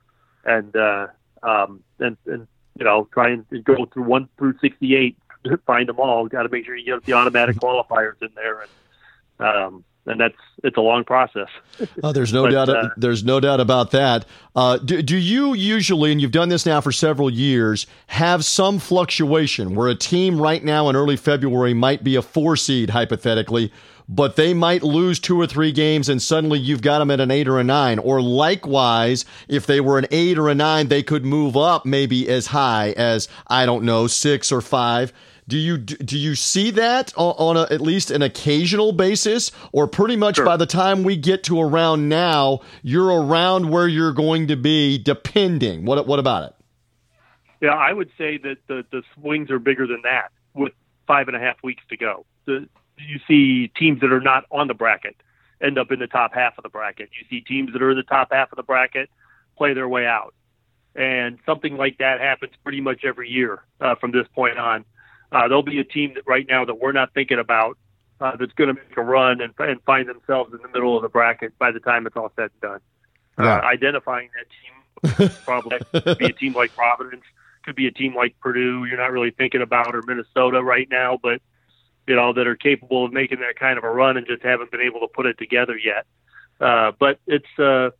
and uh, um, and and you know try and go through one through 68, [LAUGHS] find them all. Got to make sure you get the automatic qualifiers in there, and um, and that's it's a long process. [LAUGHS] Oh, there's no but, doubt. Uh, there's no doubt about that. Uh, do, do you usually, and you've done this now for several years, have some fluctuation where a team right now in early February might be a four seed hypothetically, but they might lose two or three games and suddenly you've got them at an eight or a nine. Or likewise, if they were an eight or a nine, they could move up maybe as high as I don't know six or five. Do you do you see that on a, at least an occasional basis, or pretty much sure. by the time we get to around now, you're around where you're going to be, depending? What what about it? Yeah, I would say that the the swings are bigger than that with five and a half weeks to go. The, you see teams that are not on the bracket end up in the top half of the bracket. You see teams that are in the top half of the bracket play their way out, and something like that happens pretty much every year uh, from this point on. Uh, there'll be a team that right now that we're not thinking about uh, that's going to make a run and, and find themselves in the middle of the bracket by the time it's all said and done. Yeah. Uh, identifying that team probably could [LAUGHS] be a team like Providence, could be a team like Purdue. You're not really thinking about or Minnesota right now, but you know that are capable of making that kind of a run and just haven't been able to put it together yet. Uh, but it's uh,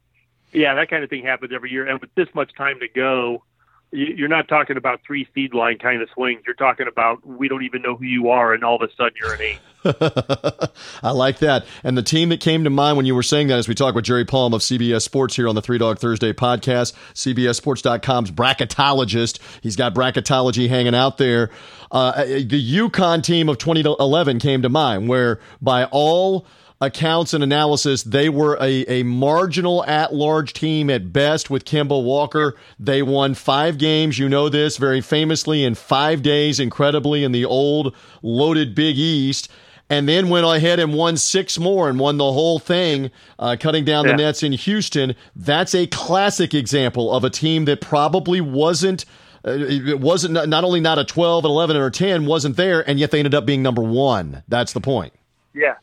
yeah, that kind of thing happens every year, and with this much time to go, you're not talking about three seed line kind of swings. You're talking about we don't even know who you are, and all of a sudden you're an eight. [LAUGHS] I like that. And the team that came to mind when you were saying that, as we talk with Jerry Palm of CBS Sports here on the Three Dog Thursday podcast, CBSSports.com's bracketologist. He's got bracketology hanging out there. Uh, the UConn team of 2011 came to mind, where by all accounts and analysis, they were a, a marginal at large team at best with Kemba Walker. They won five games. You know this very famously in five days, incredibly, in the old loaded Big East. And then went ahead and won six more and won the whole thing, uh, cutting down yeah. the nets in Houston. That's a classic example of a team that probably wasn't uh, it wasn't not only not a 12 and 11 or 10 wasn't there and yet they ended up being number 1 that's the point yeah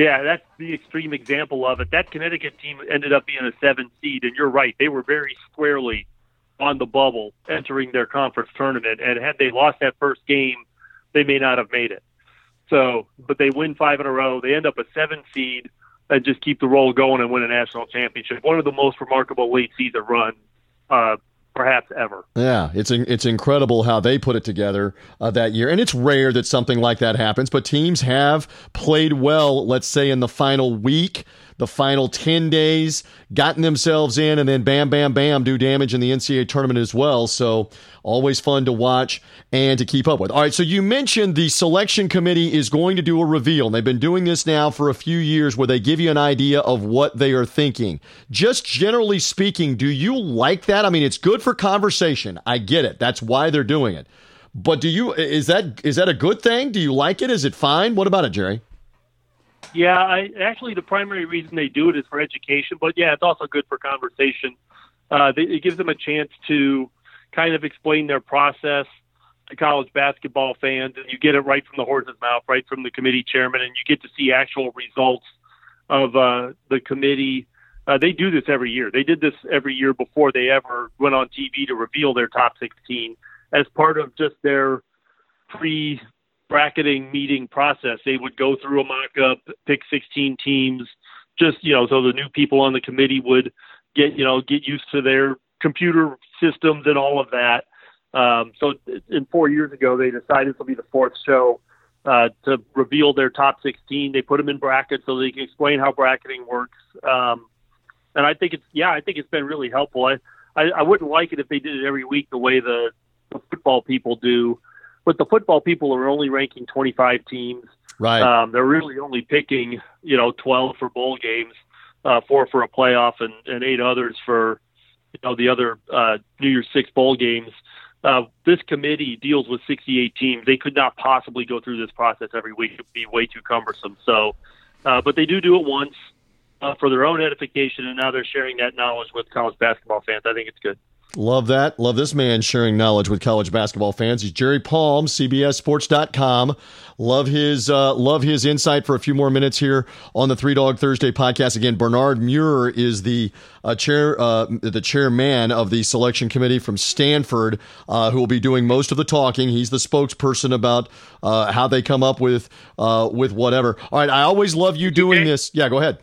yeah, that's the extreme example of it. That Connecticut team ended up being a seven seed, and you're right; they were very squarely on the bubble entering their conference tournament. And had they lost that first game, they may not have made it. So, but they win five in a row. They end up a seven seed and just keep the roll going and win a national championship. One of the most remarkable late season runs uh, perhaps ever. Yeah, it's it's incredible how they put it together uh, that year, and it's rare that something like that happens. But teams have played well. Let's say in the final week the final 10 days, gotten themselves in, and then bam, bam, bam, do damage in the NCAA tournament as well. So always fun to watch and to keep up with. All right, so you mentioned the selection committee is going to do a reveal. And they've been doing this now for a few years where they give you an idea of what they are thinking. Just generally speaking, do you like that? I mean, it's good for conversation. I get it. That's why they're doing it. But do you is that is that a good thing? Do you like it? Is it fine? What about it, Jerry? Yeah, I actually the primary reason they do it is for education, but yeah, it's also good for conversation. Uh, it gives them a chance to kind of explain their process to college basketball fans, and you get it right from the horse's mouth, right from the committee chairman, and you get to see actual results of uh, the committee. Uh, they do this every year. They did this every year before they ever went on TV to reveal their top 16 as part of just their pre bracketing meeting process. They would go through a mock up, pick 16 teams, just, you know, so the new people on the committee would get, you know, get used to their computer systems and all of that. Um, so in four years ago, they decided this will be the fourth show uh, to reveal their top 16. They put them in brackets so they can explain how bracketing works. Um, and I think it's, yeah, I think it's been really helpful. I, I, I wouldn't like it if they did it every week the way the, the football people do but the football people are only ranking 25 teams. Right. Um, they're really only picking, you know, 12 for bowl games, uh, four for a playoff, and, and eight others for, you know, the other uh, New Year's Six bowl games. Uh, this committee deals with 68 teams. They could not possibly go through this process every week. It would be way too cumbersome. So, uh, but they do do it once uh, for their own edification, and now they're sharing that knowledge with college basketball fans. I think it's good. Love that. Love this man sharing knowledge with college basketball fans. He's Jerry Palm, CBSSports.com. Love his uh, love his insight for a few more minutes here on the Three Dog Thursday podcast. Again, Bernard Muir is the uh, chair uh, the chairman of the selection committee from Stanford, uh, who will be doing most of the talking. He's the spokesperson about uh, how they come up with uh, with whatever. All right, I always love you doing this. Yeah, go ahead.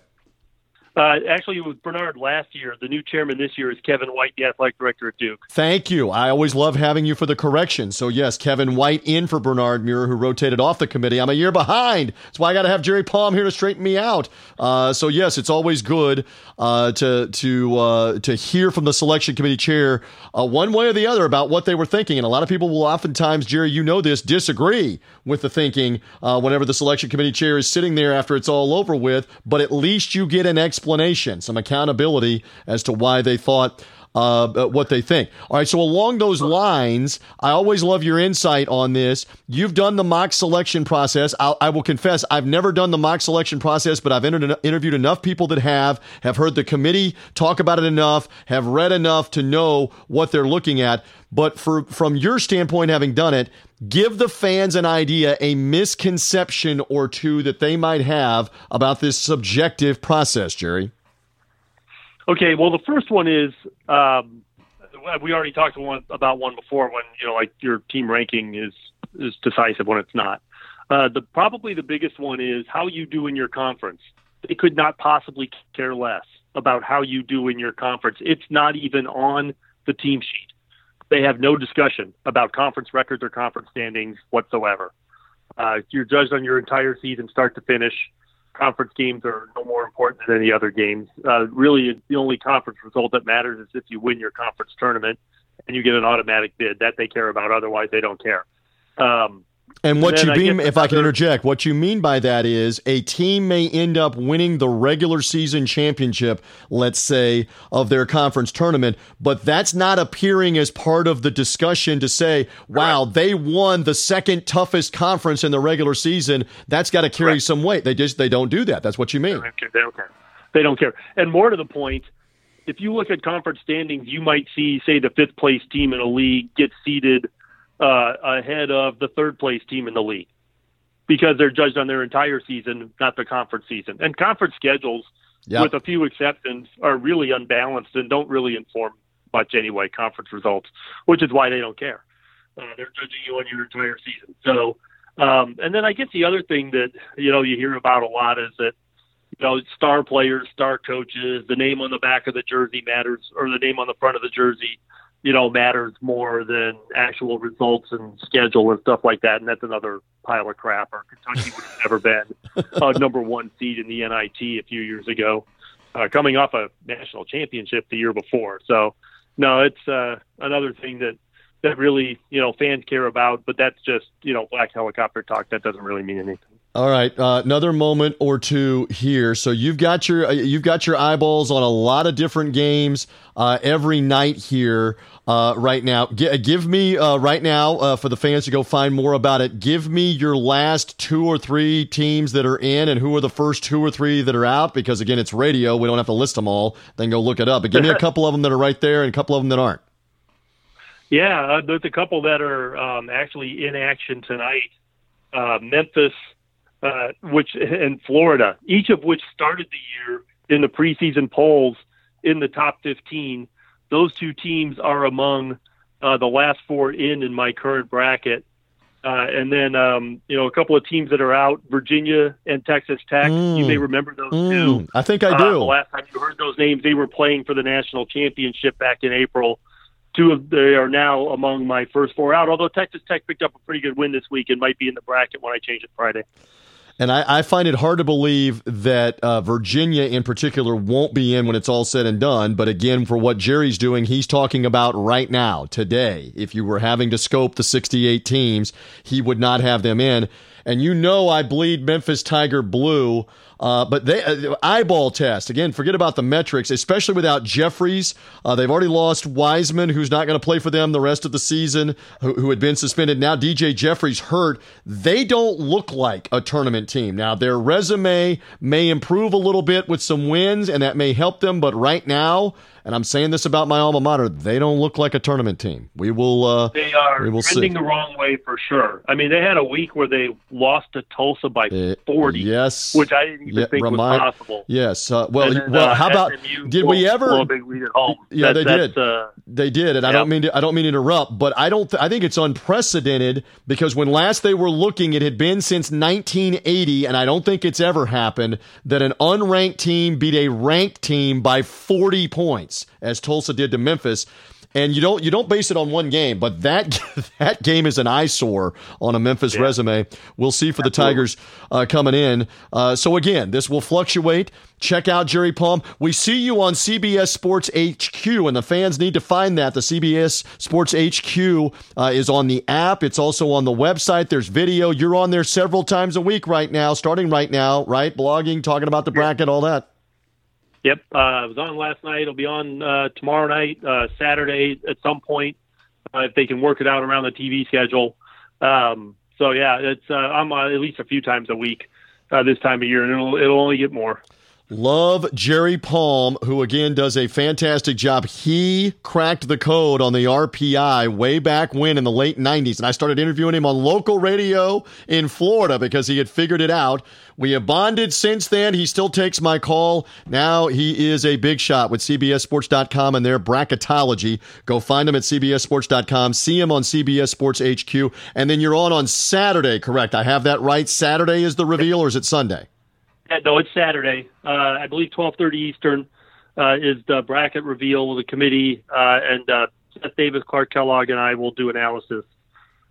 Uh, actually, it was Bernard last year. The new chairman this year is Kevin White, the athletic director at Duke. Thank you. I always love having you for the correction. So, yes, Kevin White in for Bernard Muir, who rotated off the committee. I'm a year behind. That's why I got to have Jerry Palm here to straighten me out. Uh, so, yes, it's always good uh, to to uh, to hear from the selection committee chair uh, one way or the other about what they were thinking. And a lot of people will oftentimes, Jerry, you know this, disagree with the thinking uh, whenever the selection committee chair is sitting there after it's all over with. But at least you get an explanation explanation, some accountability as to why they thought uh, uh, what they think. All right, so along those lines, I always love your insight on this. You've done the mock selection process. I'll, I will confess, I've never done the mock selection process, but I've inter- interviewed enough people that have, have heard the committee talk about it enough, have read enough to know what they're looking at. But for from your standpoint, having done it, give the fans an idea, a misconception or two that they might have about this subjective process, Jerry. Okay, well, the first one is um, we already talked one, about one before when you know like your team ranking is is decisive when it's not. Uh, the probably the biggest one is how you do in your conference. They could not possibly care less about how you do in your conference. It's not even on the team sheet. They have no discussion about conference records or conference standings whatsoever. Uh, you're judged on your entire season, start to finish conference games are no more important than any other games. Uh, really, the only conference result that matters is if you win your conference tournament and you get an automatic bid. That they care about. Otherwise, they don't care. Um, and what and you mean, if I can interject, what you mean by that is a team may end up winning the regular season championship, let's say, of their conference tournament, but that's not appearing as part of the discussion to say, wow, Correct. they won the second toughest conference in the regular season. That's got to carry Correct. some weight. They just they don't do that. That's what you mean. They don't care. They don't care. And more to the point, if you look at conference standings, you might see, say, the fifth place team in a league get seeded – uh, ahead of the third place team in the league because they're judged on their entire season, not the conference season. And conference schedules, yep. with a few exceptions, are really unbalanced and don't really inform much anyway conference results, which is why they don't care. Uh, they're judging you on your entire season. So, um, and then I guess the other thing that you know you hear about a lot is that you know star players, star coaches, the name on the back of the jersey matters, or the name on the front of the jersey you know, matters more than actual results and schedule and stuff like that. And that's another pile of crap. Or Kentucky would have never been [LAUGHS] a number one seed in the NIT a few years ago, uh, coming off a national championship the year before. So, no, it's uh, another thing that that really you know fans care about. But that's just you know black helicopter talk. That doesn't really mean anything. All right, uh, another moment or two here. So you've got your uh, you've got your eyeballs on a lot of different games uh, every night here uh, right now. G- give me uh, right now uh, for the fans to go find more about it. Give me your last two or three teams that are in, and who are the first two or three that are out. Because again, it's radio; we don't have to list them all. Then go look it up. But give me a [LAUGHS] couple of them that are right there, and a couple of them that aren't. Yeah, there's a couple that are um, actually in action tonight. Memphis uh, which in Florida, each of which started the year in the preseason polls in the top 15. Those two teams are among uh, the last four in in my current bracket. Uh, and then, um, you know, a couple of teams that are out, Virginia and Texas Tech. Mm. You may remember those mm. two. I think I uh, do. last time you heard those names, they were playing for the national championship back in April. Two of they are now among my first four out. Although Texas Tech picked up a pretty good win this week and might be in the bracket when I change it Friday. And I, I, find it hard to believe that uh, Virginia, in particular, won't be in when it's all said and done. But again, for what Jerry's doing, he's talking about right now, today. If you were having to scope the 68 teams, he would not have them in. And you know, I bleed Memphis Tiger blue uh, but they uh, eyeball test again. Forget about the metrics, especially without Jeffries. Uh, they've already lost Wiseman, who's not going to play for them the rest of the season, who, who, had been suspended. Now DJ Jeffries hurt. They don't look like a tournament team. Now their resume may improve a little bit with some wins, and that may help them. But right now, and I'm saying this about my alma mater, they don't look like a tournament team. We will. Uh, they are we will trending see. the wrong way for sure. I mean, they had a week where they lost to Tulsa by uh, 40. Yes, which I didn't even yeah, think remind, was possible. Yes. Uh, well, then, well, uh, how about SMU did we ever? big lead at home. Yeah, that, they did. Uh, they did, and yep. I don't mean to. I don't mean to interrupt, but I don't. Th- I think it's unprecedented because when last they were looking, it had been since 1980, and I don't think it's ever happened that an unranked team beat a ranked team by 40 points as Tulsa did to Memphis. And you don't you don't base it on one game, but that [LAUGHS] that game is an eyesore on a Memphis yeah. resume. We'll see for Absolutely. the Tigers uh, coming in. Uh, so again, this will fluctuate. Check out Jerry Palm. We see you on CBS Sports HQ, and the fans need to find that. The CBS Sports HQ uh, is on the app. It's also on the website. There's video. You're on there several times a week right now, starting right now, right? Blogging, talking about the bracket, all that. Yep, uh, it was on last night. It'll be on uh, tomorrow night, uh, Saturday at some point, uh, if they can work it out around the TV schedule. Um, so yeah, it's uh, I'm uh, at least a few times a week uh, this time of year, and it'll it'll only get more. Love Jerry Palm, who again does a fantastic job. He cracked the code on the RPI way back when in the late 90s. And I started interviewing him on local radio in Florida because he had figured it out. We have bonded since then. He still takes my call. Now he is a big shot with CBSSports.com and their bracketology. Go find him at CBSSports.com. See him on CBS Sports HQ. And then you're on on Saturday, correct? I have that right. Saturday is the reveal, or is it Sunday? No, it's Saturday. Uh, I believe 12:30 Eastern uh, is the bracket reveal with the committee, uh, and uh, Seth Davis, Clark Kellogg, and I will do analysis.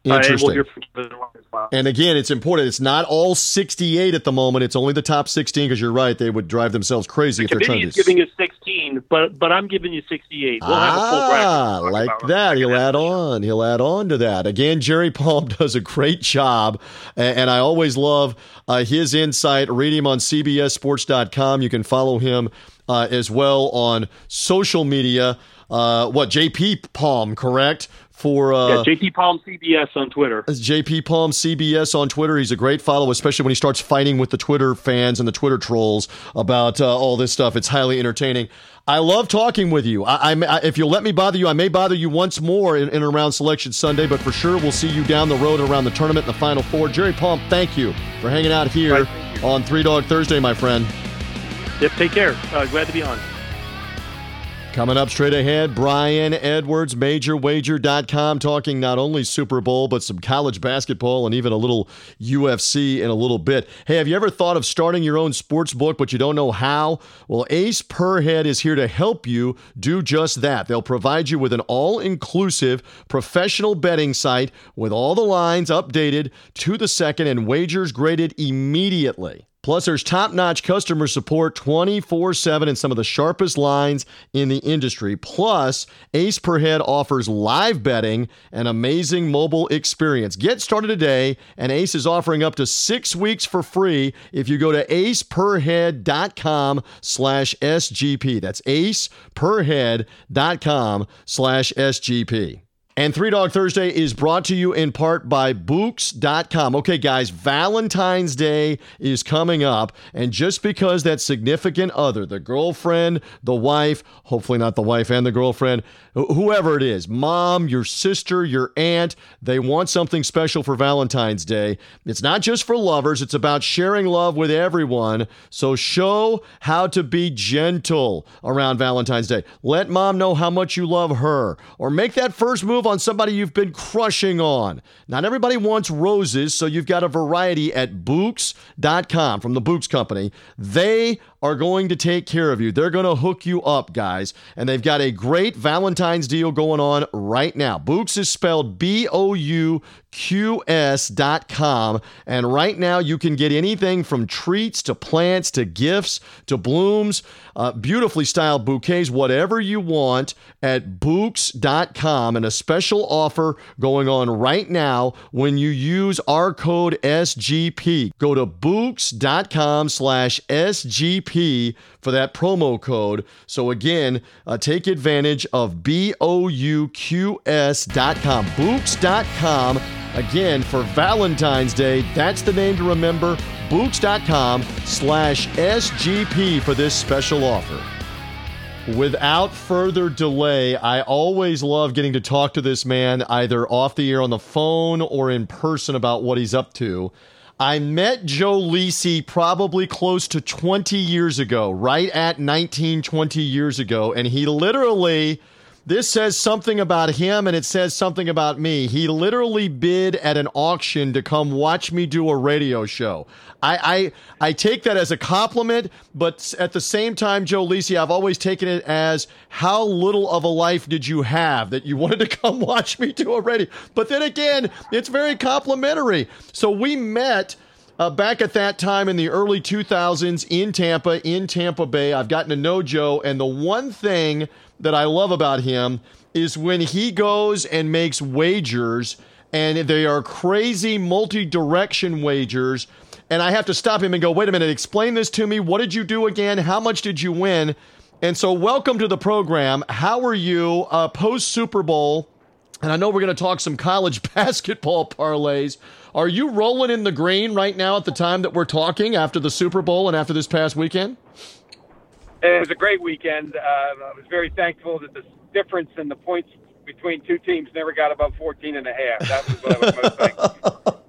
Interesting. and, we'll and again, it's important. It's not all 68 at the moment. It's only the top 16 because you're right. They would drive themselves crazy the if they're trying to. giving you 16, but but I'm giving you 68. We'll have a full bracket. Ah, like that. He'll add on. He'll add on to that. Again, Jerry Palm [LAUGHS] does a great job, and I always love uh, his insight. Read him on CBSSports.com. You can follow him uh, as well on social media. Uh, what JP Palm, correct? For uh, yeah, JP Palm CBS on Twitter. JP Palm CBS on Twitter. He's a great follow, especially when he starts fighting with the Twitter fans and the Twitter trolls about uh, all this stuff. It's highly entertaining. I love talking with you. I, I, if you'll let me bother you, I may bother you once more in, in around Selection Sunday, but for sure we'll see you down the road around the tournament in the Final Four. Jerry Palm, thank you for hanging out here right, on Three Dog Thursday, my friend. Yep, take care. Uh, glad to be on. Coming up straight ahead, Brian Edwards, MajorWager.com, talking not only Super Bowl, but some college basketball and even a little UFC in a little bit. Hey, have you ever thought of starting your own sports book, but you don't know how? Well, Ace Per Head is here to help you do just that. They'll provide you with an all inclusive professional betting site with all the lines updated to the second and wagers graded immediately. Plus, there's top notch customer support 24 7 and some of the sharpest lines in the industry. Plus, Ace Per Head offers live betting and amazing mobile experience. Get started today, and Ace is offering up to six weeks for free if you go to aceperhead.com slash SGP. That's aceperhead.com slash SGP. And Three Dog Thursday is brought to you in part by Bouqs.com. Okay, guys, Valentine's Day is coming up. And just because that significant other, the girlfriend, the wife, hopefully not the wife and the girlfriend, whoever it is, mom, your sister, your aunt, they want something special for Valentine's Day. It's not just for lovers, it's about sharing love with everyone. So show how to be gentle around Valentine's Day. Let mom know how much you love her, or make that first move on somebody you've been crushing on. Not everybody wants roses, so you've got a variety at Bouqs.com from the Bouqs Company. They are going to take care of you. They're going to hook you up, guys. And they've got a great Valentine's deal going on right now. Bouqs is spelled B O U Q S.com. And right now, you can get anything from treats to plants to gifts to blooms, uh, beautifully styled bouquets, whatever you want at Bouqs.com. And a special offer going on right now when you use our code SGP. Go to Bouqs.com slash SGP for that promo code. So again, uh, take advantage of B-O-U-Q-S.com, Bouqs.com. Again, for Valentine's Day, that's the name to remember, Bouqs.com slash SGP for this special offer. Without further delay, I always love getting to talk to this man either off the air on the phone or in person about what he's up to. I met Joe Lisi probably close to 20 years ago, right at 19, 20 years ago. And he literally, this says something about him and it says something about me. He literally bid at an auction to come watch me do a radio show. I, I, I take that as a compliment, but at the same time, Joe Lisi, I've always taken it as how little of a life did you have that you wanted to [LAUGHS] come watch me do a radio? But then again, it's very complimentary. So we met. Uh, back at that time in the early 2000s in Tampa, in Tampa Bay, I've gotten to know Joe, and the one thing that I love about him is when he goes and makes wagers, and they are crazy multi direction wagers and I have to stop him and go, wait a minute, explain this to me. What did you do again? How much did you win? And so, welcome to the program. How are you uh, post Super Bowl? And I know we're going to talk some college [LAUGHS] basketball parlays. Are you rolling in the green right now at the time that we're talking after the Super Bowl and after this past weekend? It was a great weekend. Uh, I was very thankful that the difference in the points between two teams never got above 14 and a half. That was what I was most thankful [LAUGHS]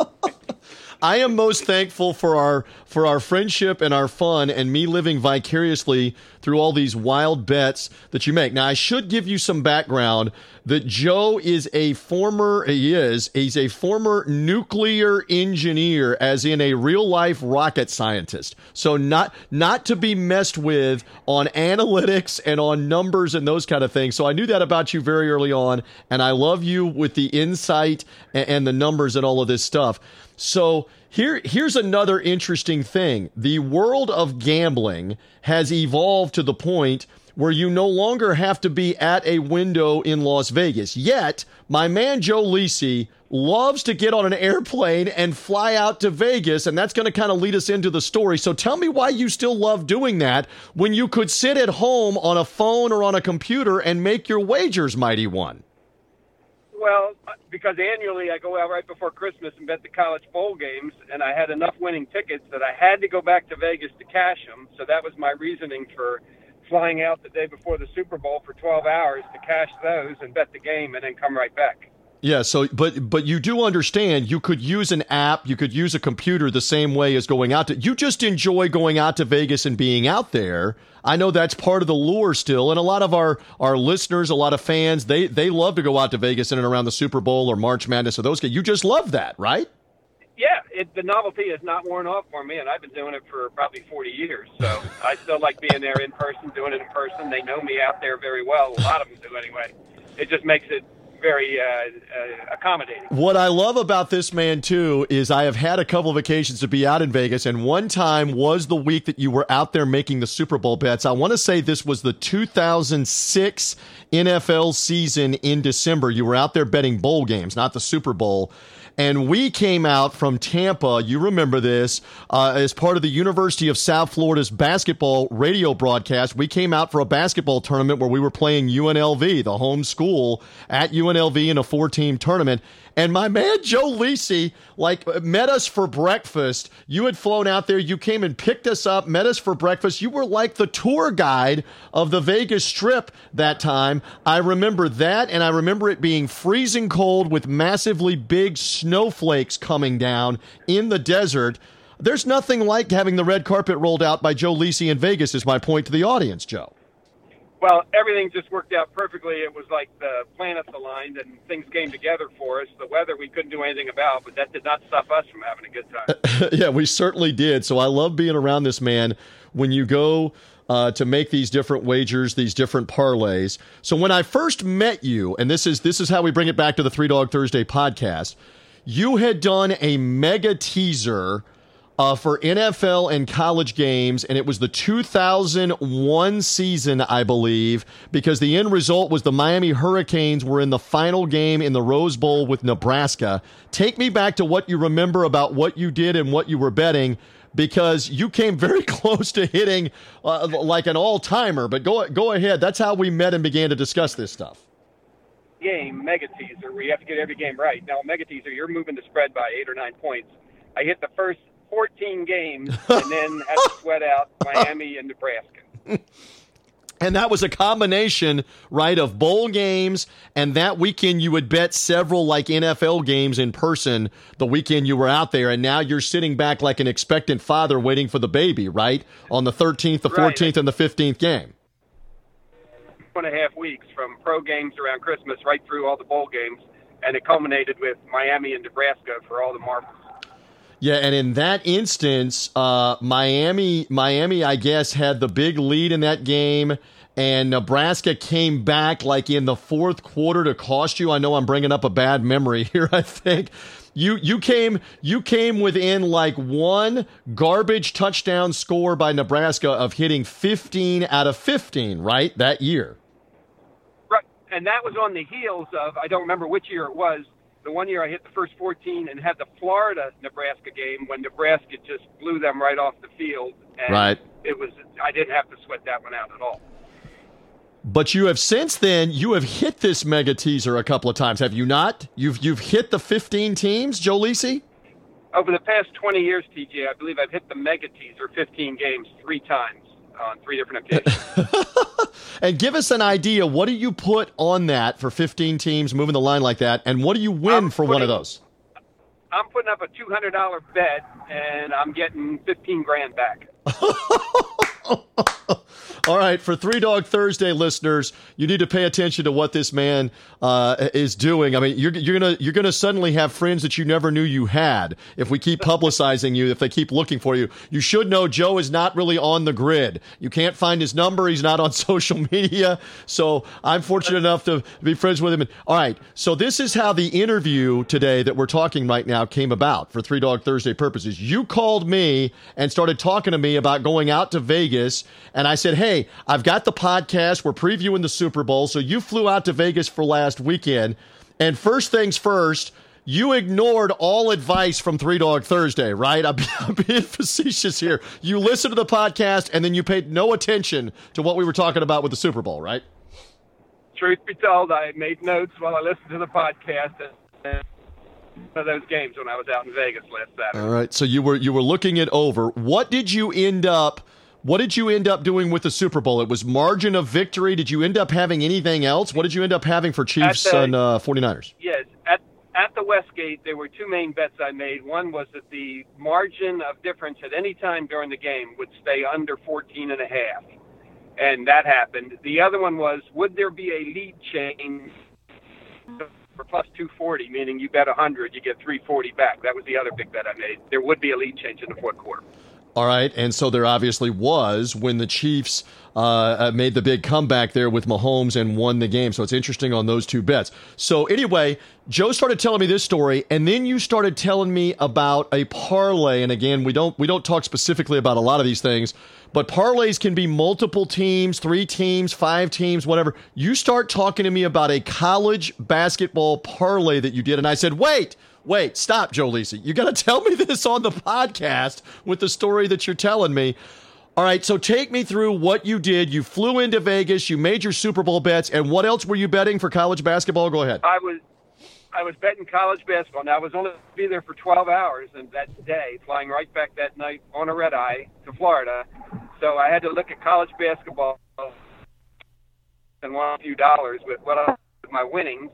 I am most thankful for our for our friendship and our fun and me living vicariously through all these wild bets that you make. Now I should give you some background that Joe is a former he is he's a former nuclear engineer as in a real life rocket scientist. So not not to be messed with on analytics and on numbers and those kind of things. So I knew that about you very early on and I love you with the insight and, and the numbers and all of this stuff. So here, here's another interesting thing. The world of gambling has evolved to the point where you no longer have to be at a window in Las Vegas. Yet, my man Joe Lisi loves to get on an airplane and fly out to Vegas, and that's going to kind of lead us into the story. So tell me why you still love doing that when you could sit at home on a phone or on a computer and make your wagers, mighty one. Well, because annually I go out right before Christmas and bet the college bowl games, and I had enough winning tickets that I had to go back to Vegas to cash them. So that was my reasoning for flying out the day before the Super Bowl for 12 hours to cash those and bet the game, and then come right back. Yeah, so but but you do understand you could use an app, you could use a computer the same way as going out to you just enjoy going out to Vegas and being out there. I know that's part of the lure still and a lot of our our listeners, a lot of fans, they they love to go out to Vegas in and around the Super Bowl or March Madness or those guys. You just love that, right? Yeah, it, the novelty has not worn off for me, and I've been doing it for probably 40 years. So I still like being there in person, doing it in person. They know me out there very well. A lot of them do anyway. It just makes it very uh, uh, accommodating. What I love about this man too is I have had a couple of occasions to be out in Vegas, and one time was the week that you were out there making the Super Bowl bets. I want to say this was the 2006 NFL season in December. You were out there betting bowl games, not the Super Bowl. And we came out from Tampa, you remember this, uh, as part of the University of South Florida's basketball radio broadcast. We came out for a basketball tournament where we were playing UNLV, the home school, at UNLV in a four team tournament. And my man Joe Lisi, like, met us for breakfast. You had flown out there. You came and picked us up, met us for breakfast. You were like the tour guide of the Vegas Strip that time. I remember that, and I remember it being freezing cold with massively big snowflakes coming down in the desert. There's nothing like having the red carpet rolled out by Joe Lisi in Vegas, is my point to the audience, Joe. Well, everything just worked out perfectly. It was like the planets aligned and things came together for us. The weather we couldn't do anything about, but that did not stop us from having a good time. [LAUGHS] yeah, we certainly did. So I love being around this man when you go uh, to make these different wagers, these different parlays. So when I first met you, and this is this is how we bring it back to the Three Dog Thursday podcast, you had done a mega teaser uh, for NFL and college games, and it was the 2001 season, I believe, because the end result was the Miami Hurricanes were in the final game in the Rose Bowl with Nebraska. Take me back to what you remember about what you did and what you were betting, because you came [LAUGHS] very close to hitting uh, like an all timer. But go go ahead. That's how we met and began to discuss this stuff. Game mega teaser, where you have to get every game right. Now, mega teaser, you're moving the spread by eight or nine points. I hit the first 14 games [LAUGHS] and then had to sweat out Miami and Nebraska. [LAUGHS] And that was a combination, right, of bowl games. And that weekend, you would bet several like NFL games in person the weekend you were out there. And now you're sitting back like an expectant father waiting for the baby, right? On the 13th, the 14th, right. and the 15th game. One and a half weeks from pro games around Christmas right through all the bowl games. And it culminated with Miami and Nebraska for all the marbles. Yeah, and in that instance, uh, Miami, Miami, I guess, had the big lead in that game, and Nebraska came back like in the fourth quarter to cost you. I know I'm bringing up a bad memory [LAUGHS] here. I think you you came you came within like one garbage touchdown score by Nebraska of hitting 15 out of 15, right that year. Right, and that was on the heels of I don't remember which year it was the one year I hit the first 14 and had the Florida Nebraska game when Nebraska just blew them right off the field. And Right. It was I didn't have to sweat that one out at all. But you have since then you have hit this mega teaser a couple of times, have you not? You've you've hit the 15 teams, Joe Lisi? Over the past 20 years, TJ, I believe I've hit the mega teaser 15 games three times on three different occasions. [LAUGHS] And give us an idea. What do you put on that for 15 teams moving the line like that? And what do you win I'm for one of those? I'm putting up a $200 bet and I'm getting 15 grand back. [LAUGHS] All right, for Three Dog Thursday listeners, you need to pay attention to what this man uh, is doing. I mean, you're, you're gonna you're gonna suddenly have friends that you never knew you had if we keep publicizing you. If they keep looking for you, you should know Joe is not really on the grid. You can't find his number. He's not on [LAUGHS] social media. So I'm fortunate enough to be friends with him. All right, so this is how the interview today that we're talking right now came about for Three Dog Thursday purposes. You called me and started talking to me about going out to Vegas, and I said, "Hey, I've got the podcast. We're previewing the Super Bowl, so you flew out to Vegas for last weekend." And first things first, you ignored all advice from Three Dog Thursday, right? I'm, [LAUGHS] I'm being facetious here. You listened to the podcast and then you paid no attention to what we were talking about with the Super Bowl, right? Truth be told, I made notes while I listened to the podcast and of those games when I was out in Vegas last Saturday. All right. So you were you were looking it over. What did you end up what did you end up doing with the Super Bowl? It was margin of victory. Did you end up having anything else? What did you end up having for Chiefs the- and uh, 49ers? Yes, at at the Westgate, there were two main bets I made. One was that the margin of difference at any time during the game would stay under 14 and a half, and that happened. The other one was would there be a lead change for plus 240, meaning you bet 100, you get 340 back. That was the other big bet I made. There would be a lead change in the fourth quarter. All right, and so there obviously was when the Chiefs uh, uh, made the big comeback there with Mahomes and won the game. So it's interesting on those two bets. So anyway, Joe started telling me this story, and then you started telling me about a parlay. And again, we don't we don't talk specifically about a lot of these things, but parlays can be multiple teams, three teams, five teams, whatever. You start talking to me about a college basketball parlay that you did, and I said, wait. Wait, stop, Joe Lisi. You got to tell me [LAUGHS] this on the podcast with the story that you're telling me. All right, so take me through what you did. You flew into Vegas, you made your Super Bowl bets, and what else were you betting for college basketball? Go ahead. I was I was betting college basketball. Now I was only be there for 12 hours, and that day, flying right back that night on a red eye to Florida. So I had to look at college basketball and won a few dollars with what I, with my winnings.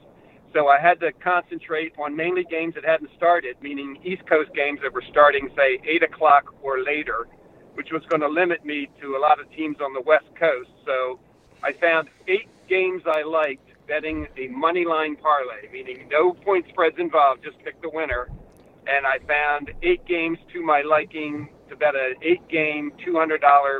So I had to concentrate on mainly games that hadn't started, meaning East Coast games that were starting, say, eight o'clock or later, which was going to limit me to a lot of teams on the West Coast. So I found eight games I liked betting a money line parlay, meaning no point spreads involved, just pick the winner. And I found eight games to my liking to bet an eight game, $200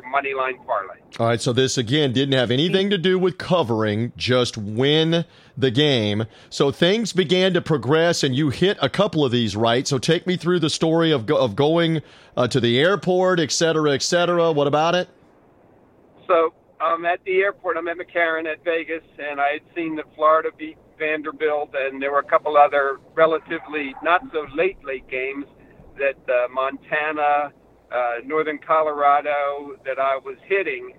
money line parlay. All right, so this again didn't have anything to do with covering, just win the game. So things began to progress, and you hit a couple of these right. So take me through the story of go- of going uh, to the airport, et cetera, et cetera. What about it? So I'm at the airport. I'm at McCarran at Vegas, and I had seen that Florida beat Vanderbilt, and there were a couple other relatively not so late late games that uh, Montana, uh, Northern Colorado that I was hitting.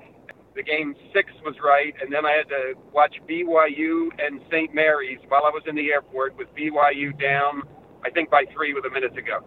The game six was right, and then I had to watch BYU and St. Mary's while I was in the airport with BYU down, I think by three with a minute to go.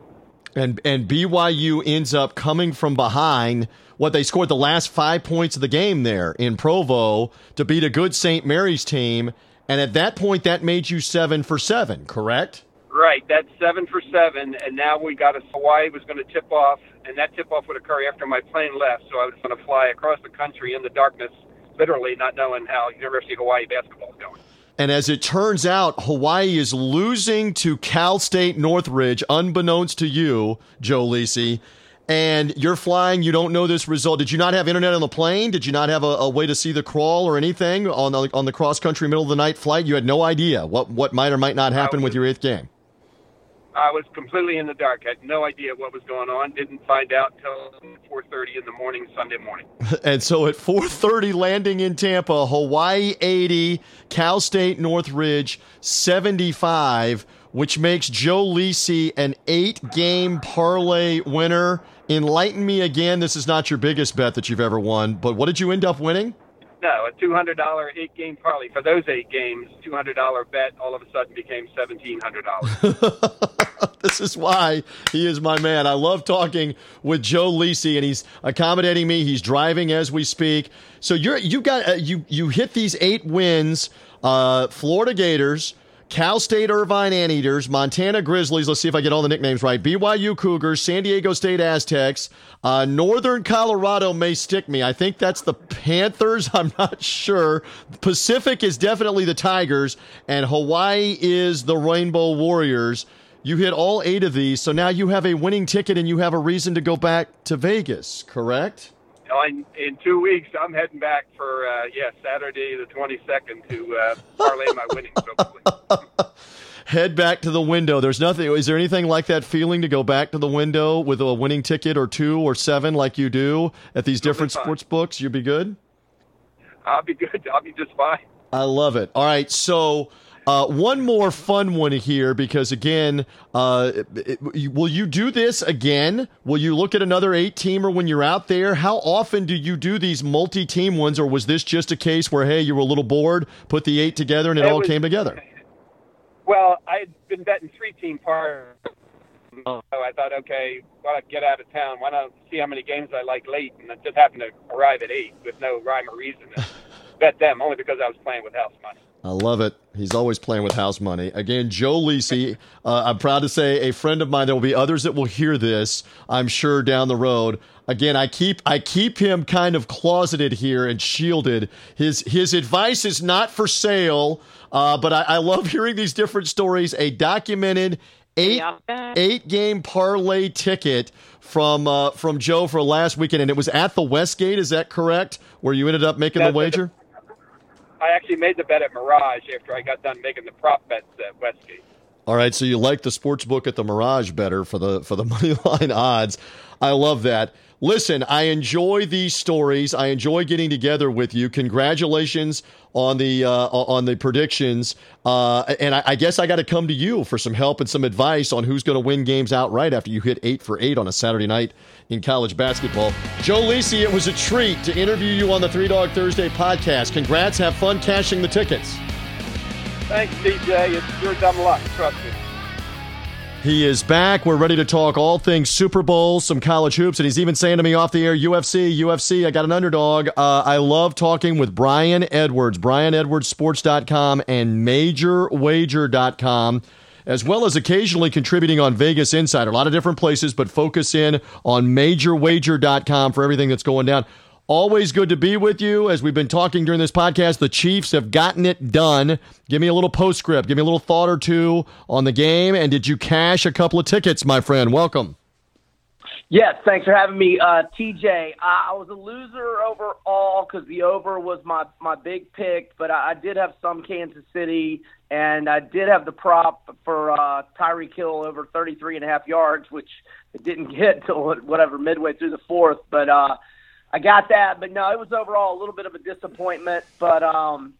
And and BYU ends up coming from behind. What they scored the last five points of the game there in Provo to beat a good St. Mary's team, and at that point that made you seven for seven, correct? Right, that's seven for seven, and now we got a Hawaii was going to tip off, and that tip off would occur after my plane left, so I was going to fly across the country in the darkness, literally not knowing how University of Hawaii basketball is going. And as it turns out, Hawaii is losing to Cal State Northridge, unbeknownst to you, Joe Lisi. And you're flying, you don't know this result. Did you not have internet on the plane? Did you not have a, a way to see the crawl or anything on the, on the cross country middle of the night flight? You had no idea what, what might or might not happen with your eighth game. I was completely in the dark. I had no idea what was going on. Didn't find out until 4:30 in the morning Sunday morning. [LAUGHS] And so at 4:30 landing in Tampa, Hawaii 80, Cal State Northridge 75. which makes Joe Lisi an eight game parlay winner. Enlighten me again. This is not your biggest bet that you've ever won, but what did you end up winning? No, a two hundred dollar eight game parlay for those eight games. Two hundred dollar bet all of a sudden became seventeen hundred dollars. [LAUGHS] this is why he is my man. I love talking with Joe Lisi, and he's accommodating me. He's driving as we speak. So you're you got uh, you you hit these eight wins. Uh, Florida Gators. Cal State Irvine Anteaters, Montana Grizzlies. Let's see if I get all the nicknames right. BYU Cougars, San Diego State Aztecs, uh, Northern Colorado may stick me. I think that's the Panthers. [LAUGHS] I'm not sure. Pacific is definitely the Tigers, and Hawaii is the Rainbow Warriors. You hit all eight of these, so now you have a winning ticket and you have a reason to go back to Vegas, correct? In, in two weeks, I'm heading back for uh, yeah Saturday the 22nd to uh, parlay my winnings. Hopefully. [LAUGHS] Head back to the window. There's nothing. Is there anything like that feeling to go back to the window with a winning ticket or two or seven, like you do at these different sports books? You'll be good. I'll be good. I'll be just fine. I love it. All right, so uh, one more fun one here because again, uh, it, it, will you do this again? Will you look at another eight teamer when you're out there? How often do you do these multi team ones, or was this just a case where hey, you were a little bored, put the eight together, and it, it all was, came together? Well, I had been betting three team par. So I thought, okay, why not get out of town? Why not see how many games I like late? And I just happened to arrive at eight with no rhyme or reason. [LAUGHS] bet them only because I was playing with house money. I love it. He's always playing with house money. Again, Joe Lisi, uh, I'm proud to say a friend of mine. There will be others that will hear this, I'm sure, down the road. Again, I keep I keep him kind of closeted here and shielded. His his advice is not for sale, uh, but I, I love hearing these different stories. A documented eight eight game parlay ticket from uh, from Joe for last weekend, and it was at the Westgate. Is that correct? Where you ended up making That's the wager? I actually made the bet at Mirage after I got done making the prop bets at Westgate. All right, so you like the sports book at the Mirage better for the for the [LAUGHS] money line odds. I love that. Listen, I enjoy these stories. I enjoy getting together with you. Congratulations on the uh, on the predictions. Uh, and I, I, guess I got to come to you for some help and some advice on who's going to win games outright after you hit eight for eight on a Saturday night in college basketball. Joe Lisi, it was a treat to interview you on the Three Dog Thursday podcast. Congrats. Have fun cashing the tickets. Thanks, TJ. It's your dumb luck. Trust me. He is back. We're ready to talk all things Super Bowl, some college hoops, and he's even saying to me off the air, UFC, UFC, I got an underdog. Uh, I love talking with Brian Edwards, BrianEdwardsSports.com and MajorWager.com, as well as occasionally contributing on Vegas Insider. A lot of different places, but focus in on MajorWager.com for everything that's going down. Always good to be with you. As we've been talking during this podcast, the Chiefs have gotten it done. Give me a little postscript. Give me a little thought or two on the game. And did you cash a couple of tickets, my friend? Welcome. Yes, thanks for having me, uh, TJ. I, was a loser overall because the over was my my big pick, but I, I did have some Kansas City, and I did have the prop for uh, Tyreek Hill over 33 and a half yards, which didn't [LAUGHS] get till whatever midway through the fourth, but. uh I got that, but no, it was overall a little bit of a disappointment. But um,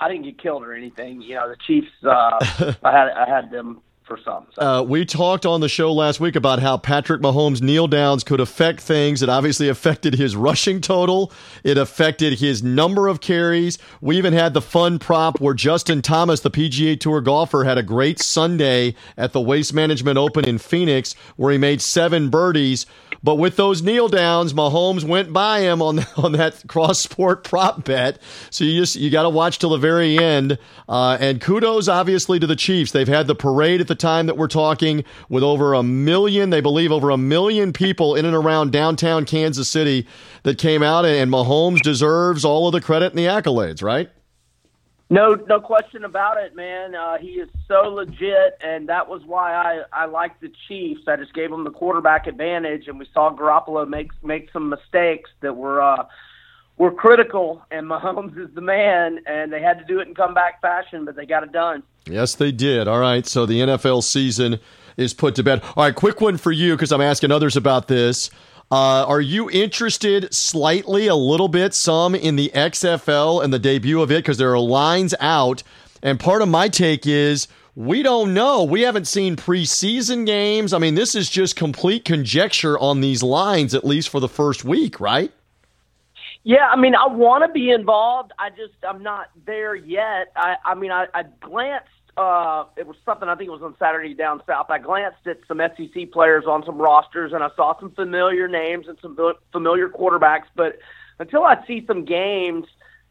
I didn't get killed or anything. You know, the Chiefs. Uh, [LAUGHS] I had I had them for some. So. Uh, we talked on the show last week about how Patrick Mahomes' kneel downs could affect things. It obviously affected his rushing total. It affected his number of carries. We even had the fun prop where Justin Thomas, the PGA Tour golfer, had a great Sunday at the Waste Management Open in Phoenix where he made seven birdies. But with those kneel downs, Mahomes went by him on [LAUGHS] on that cross sport prop bet. So you just you got to watch till the very end. Uh, and kudos, obviously, to the Chiefs. They've had the parade at the time that we're talking with over a million. They believe over a million people in and around downtown Kansas City that came out. And Mahomes deserves all of the credit and the accolades, right? No, no question about it, man. Uh, he is so legit, and that was why I I like the Chiefs. I just gave them the quarterback advantage, and we saw Garoppolo make make some mistakes that were uh, were critical. And [LAUGHS] Mahomes is the man, and they had to do it in comeback fashion, but they got it done. Yes, they did. All right, so the NFL season is put to bed. All right, quick one for you because I'm asking others about this. Uh, are you interested slightly, a little bit, some in the XFL and the debut of it? Because there are lines out. And part of my take is we don't know. We haven't seen preseason games. I mean, this is just complete conjecture on these lines, at least for the first week, right? Yeah, I mean, I want to be involved. I just I'm not there yet. I I mean, I, I glanced. Uh, it was something I think it was on Saturday down south. I glanced at some SEC players on some rosters, and I saw some familiar names and some familiar quarterbacks. But until I see some games,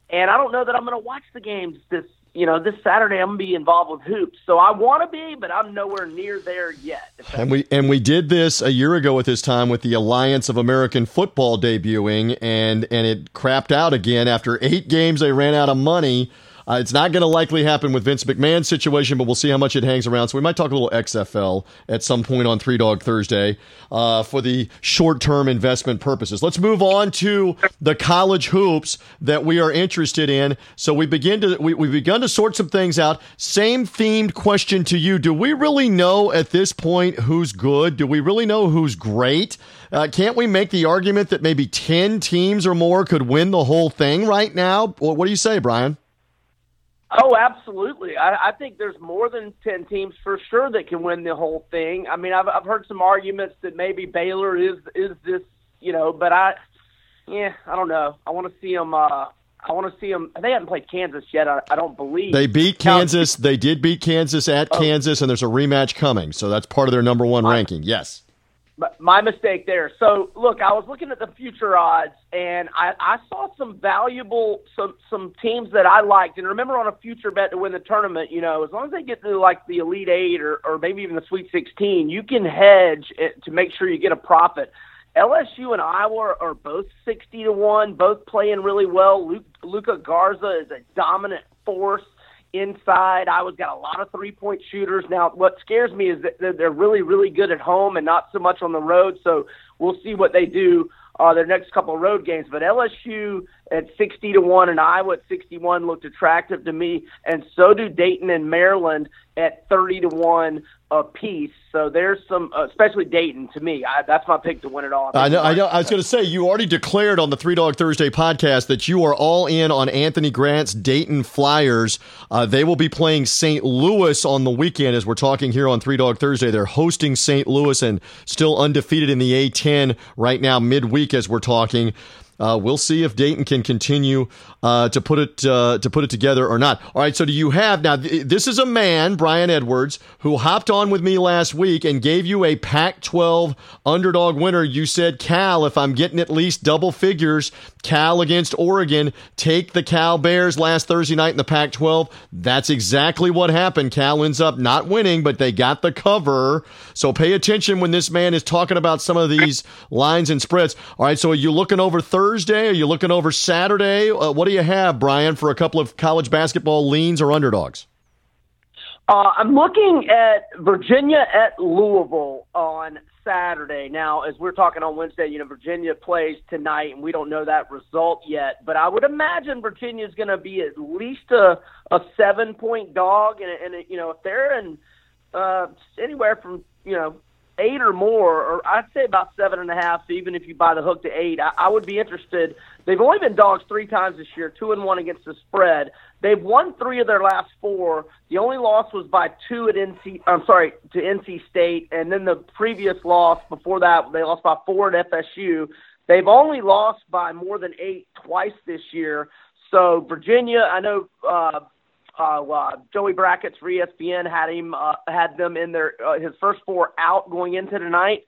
and I don't know that I'm going to watch the games this you know, this Saturday I'm gonna be involved with hoops. So I want to be, but I'm nowhere near there yet. And we and we did this a year ago at this time with the Alliance of American Football debuting, and and it crapped out again after eight games. They ran out of money. Uh, it's not going to likely happen with Vince McMahon's situation, but we'll see how much it hangs around. So we might talk a little XFL at some point on Three Dog Thursday uh, for the short term investment purposes. Let's move on to the college hoops that we are interested in. So we begin to we, we've begun to sort some things out. Same themed question to you: Do we really know at this point who's good? Do we really know who's great? Uh, can't we make the argument that maybe 10 teams or more could win the whole thing right now? What do you say, Brian? Oh, absolutely. I, I think there's more than 10 teams for sure that can win the whole thing. I mean, I've, I've heard some arguments that maybe Baylor is, is this, you know, but I, yeah, I don't know. I want to see them, uh, I want to see them. They haven't played Kansas yet. I, I don't believe they beat Kansas. They did beat Kansas at oh. Kansas, and there's a rematch coming. So that's part of their number one ranking. Yes my mistake there. So look, I was looking at the future odds, and I, I saw some valuable some some teams that I liked. And remember, on a future bet to win the tournament, you know, as long as they get to like the Elite Eight or or maybe even the Sweet Sixteen, you can hedge it to make sure you get a profit. LSU and Iowa are both sixty to one, both playing really well. Luke, Luka Garza is a dominant force inside. Iowa's got a lot of three point shooters. Now, what scares me is that they're really, really good at home and not so much on the road. So we'll see what they do uh, their next couple of road games. But LSU at 60 to 1 and Iowa at 61 looked attractive to me. And so do Dayton and Maryland at 30 to 1 a piece. So there's some, uh, especially Dayton to me. I, that's my pick to win it all. I, I know. I know. I was going to say you already declared on the Three Dog Thursday podcast that you are all in on Anthony Grant's Dayton Flyers. Uh, they will be playing St. Louis on the weekend as we're talking here on Three Dog Thursday. They're hosting St. Louis and still undefeated in the A10 right now midweek as we're talking. Uh, we'll see if Dayton can continue uh, to put it uh, to put it together or not. All right. So do you have now? Th- this is a man, Brian Edwards, who hopped on with me last week and gave you a Pac-12 underdog winner. You said Cal. If I'm getting at least double figures, Cal against Oregon. Take the Cal Bears last Thursday night in the Pac-12. That's exactly what happened. Cal ends up not winning, but they got the cover. So pay attention when this man is talking about some of these lines and spreads. All right. So are you looking over Thursday? Are you looking over Saturday? Uh, what do you have, Brian, for a couple of college basketball leans or underdogs? Uh, I'm looking at Virginia at Louisville on Saturday. Now, as we're talking on Wednesday, you know, Virginia plays tonight, and we don't know that result yet. But I would imagine Virginia's going to be at least a, a seven point dog. And, and, you know, if they're in uh, anywhere from, you know, eight or more, or I'd say about seven and a half, even if you buy the hook to eight, I, I would be interested. They've only been dogs three times this year, two and one against the spread. They've won three of their last four. The only loss was by two at NC. I'm sorry, to NC State, and then the previous loss before that, they lost by four at FSU. They've only lost by more than eight twice this year. So Virginia, I know uh, uh, uh, Joey Brackets for ESPN had him uh, had them in their uh, his first four out going into tonight.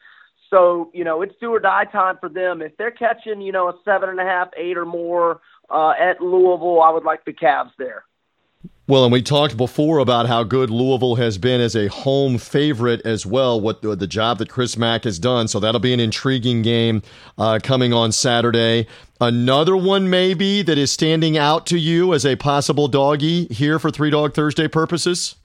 So you know it's do or die time for them. If they're catching you know a seven and a half, eight or more uh, at Louisville, I would like the Cavs there. Well, and we talked before about how good Louisville has been as a home favorite as well. What the, job that Chris Mack has done, so that'll be an intriguing game uh, coming on Saturday. Another one, maybe that is standing out to you as a possible doggy here for Three Dog Thursday purposes.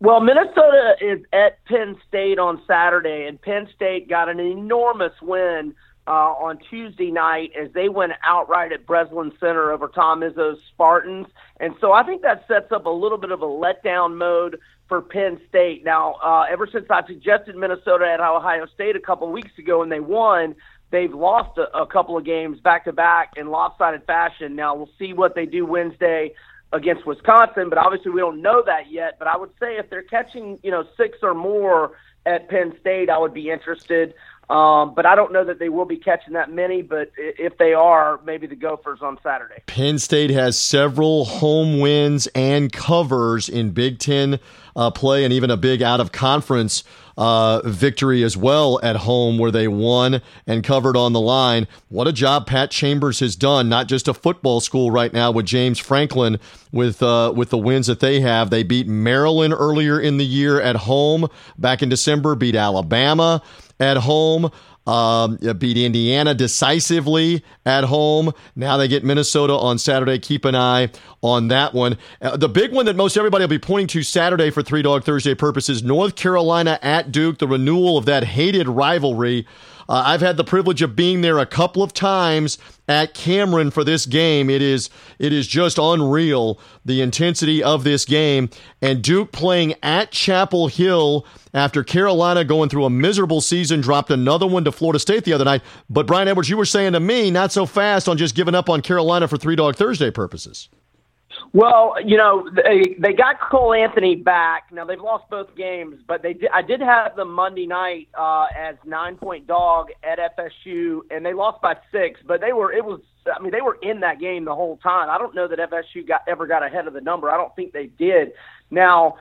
Well, Minnesota is at Penn State on Saturday, and Penn State got an enormous win uh, on Tuesday night as they went outright at Breslin Center over Tom Izzo's Spartans. And so I think that sets up a little bit of a letdown mode for Penn State. Now, uh, ever since I suggested Minnesota at Ohio State a couple of weeks ago and they won, they've lost a, a couple of games back to back in lopsided fashion. Now, we'll see what they do Wednesday against Wisconsin, but obviously we don't know that yet. But I would say if they're catching, you know, six or more at Penn State, I would be interested. Um, but I don't know that they will be catching that many. But if they are, maybe the Gophers on Saturday. Penn State has several home wins and covers in Big Ten uh, play, and even a big out of conference uh, victory as well at home, where they won and covered on the line. What a job Pat Chambers has done! Not just a football school right now with James Franklin with uh, with the wins that they have. They beat Maryland earlier in the year at home back in December. Beat Alabama at home. Um, beat Indiana decisively at home. Now they get Minnesota on Saturday. Keep an eye on that one. Uh, the big one that most everybody will be pointing to Saturday for Three Dog Thursday purposes North Carolina at Duke, the renewal of that hated rivalry. Uh, I've had the privilege of being there a couple of times at Cameron for this game. It is it is just unreal the intensity of this game. And Duke playing at Chapel Hill after Carolina going through a miserable season, dropped another one to Florida State the other night. But Brian Edwards, you were saying to me, not so fast on just giving up on Carolina for Three Dog Thursday purposes. Well, you know, they they got Cole Anthony back. Now they've lost both games, but they did, I did have them Monday night uh, as nine point dog at FSU, and they lost by six. But they were it was I mean they were in that game the whole time. I don't know that FSU got ever got ahead of the number. I don't think they did. Now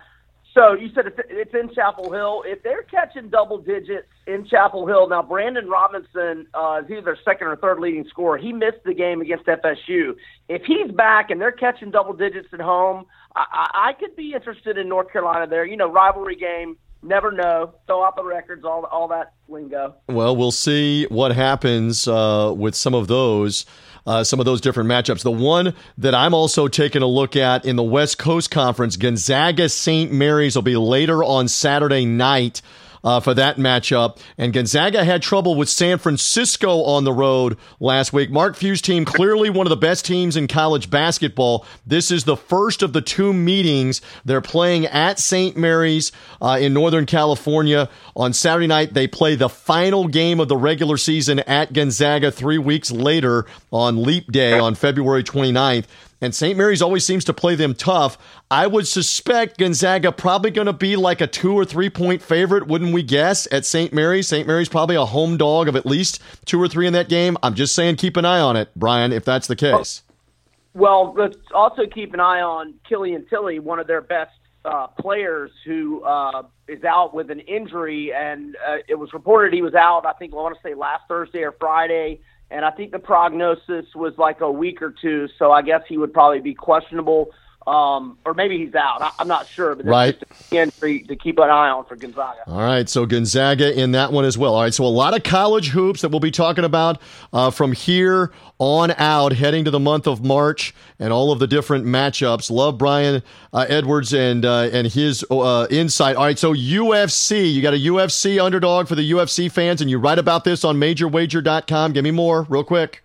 so you said it's in Chapel Hill. If they're catching double digits in Chapel Hill now, Brandon Robinson uh, is either second or third leading scorer. He missed the game against FSU. If he's back and they're catching double digits at home, I, I could be interested in North Carolina there. You know, rivalry game. Never know. Throw out the records, all all that lingo. Well, we'll see what happens uh, with some of those uh, some of those different matchups. The one that I'm also taking a look at in the West Coast Conference, Gonzaga St. Mary's will be later on Saturday night uh, for that matchup. And Gonzaga had trouble with San Francisco on the road last week. Mark Few's team, clearly one of the best teams in college basketball. This is the first of the two meetings. They're playing at St. Mary's uh, in Northern California. On Saturday night, they play the final game of the regular season at Gonzaga three weeks later on Leap Day on February 29th and St. Mary's always seems to play them tough. I would suspect Gonzaga probably going to be like a two or three point favorite, wouldn't we guess, at St. Mary's? St. Mary's probably a home dog of at least two or three in that game. I'm just saying keep an eye on it, Brian, if that's the case. Well, let's also keep an eye on Killian Tillie, one of their best uh, players who uh, is out with an injury, and uh, it was reported he was out. I think I want to say last Thursday or Friday and I think the prognosis was like a week or two. So I guess he would probably be questionable, um, or maybe he's out. I, am not sure, but right. entry to keep an eye on for Gonzaga. All right, so Gonzaga in that one as well. All right, so a lot of college hoops that we'll be talking about uh, from here on out, heading to the month of March and all of the different matchups. Love Brian uh, Edwards and uh, and his uh, insight. All right, so UFC, you got a UFC underdog for the UFC fans, and you write about this on MajorWager.com. Give me more, real quick.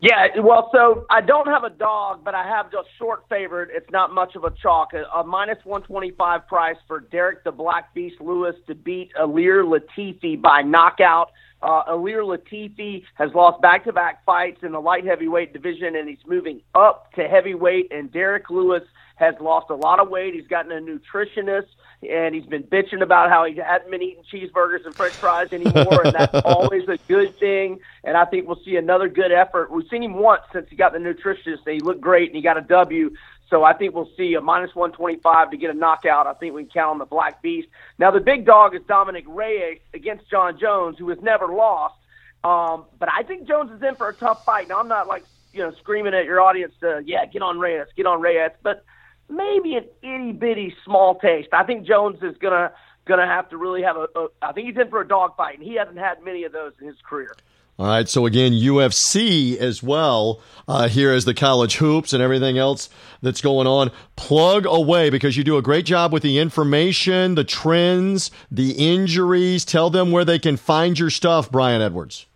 Yeah, well, so I don't have a dog, but I have just short favorite. It's not much of a chalk. A, a minus 125 price for Derrick the Black Beast Lewis to beat Ilir Latifi by knockout. Uh, Ilir Latifi has lost back-to-back fights in the light heavyweight division, and he's moving up to heavyweight. And Derrick Lewis has lost a lot of weight. He's gotten a nutritionist, and he's been bitching about how he hadn't been eating cheeseburgers and French fries anymore, and that's [LAUGHS] always a good thing. And I think we'll see another good effort. We've seen him once since he got the nutritionist, and he looked great, and he got a W. So I think we'll see a minus 125 to get a knockout. I think we can count on the Black Beast. Now, the big dog is Dominick Reyes against Jon Jones, who has never lost. Um, but I think Jones is in for a tough fight. Now, I'm not like, you know, screaming at your audience to, yeah, get on Reyes, get on Reyes, but maybe an itty bitty small taste. I think Jones is going to going to have to really have a, a. I think he's in for a dogfight, and he hasn't had many of those in his career. All right, so again, UFC as well uh, here as the college hoops and everything else that's going on. Plug away because you do a great job with the information, the trends, the injuries. Tell them where they can find your stuff, Brian Edwards.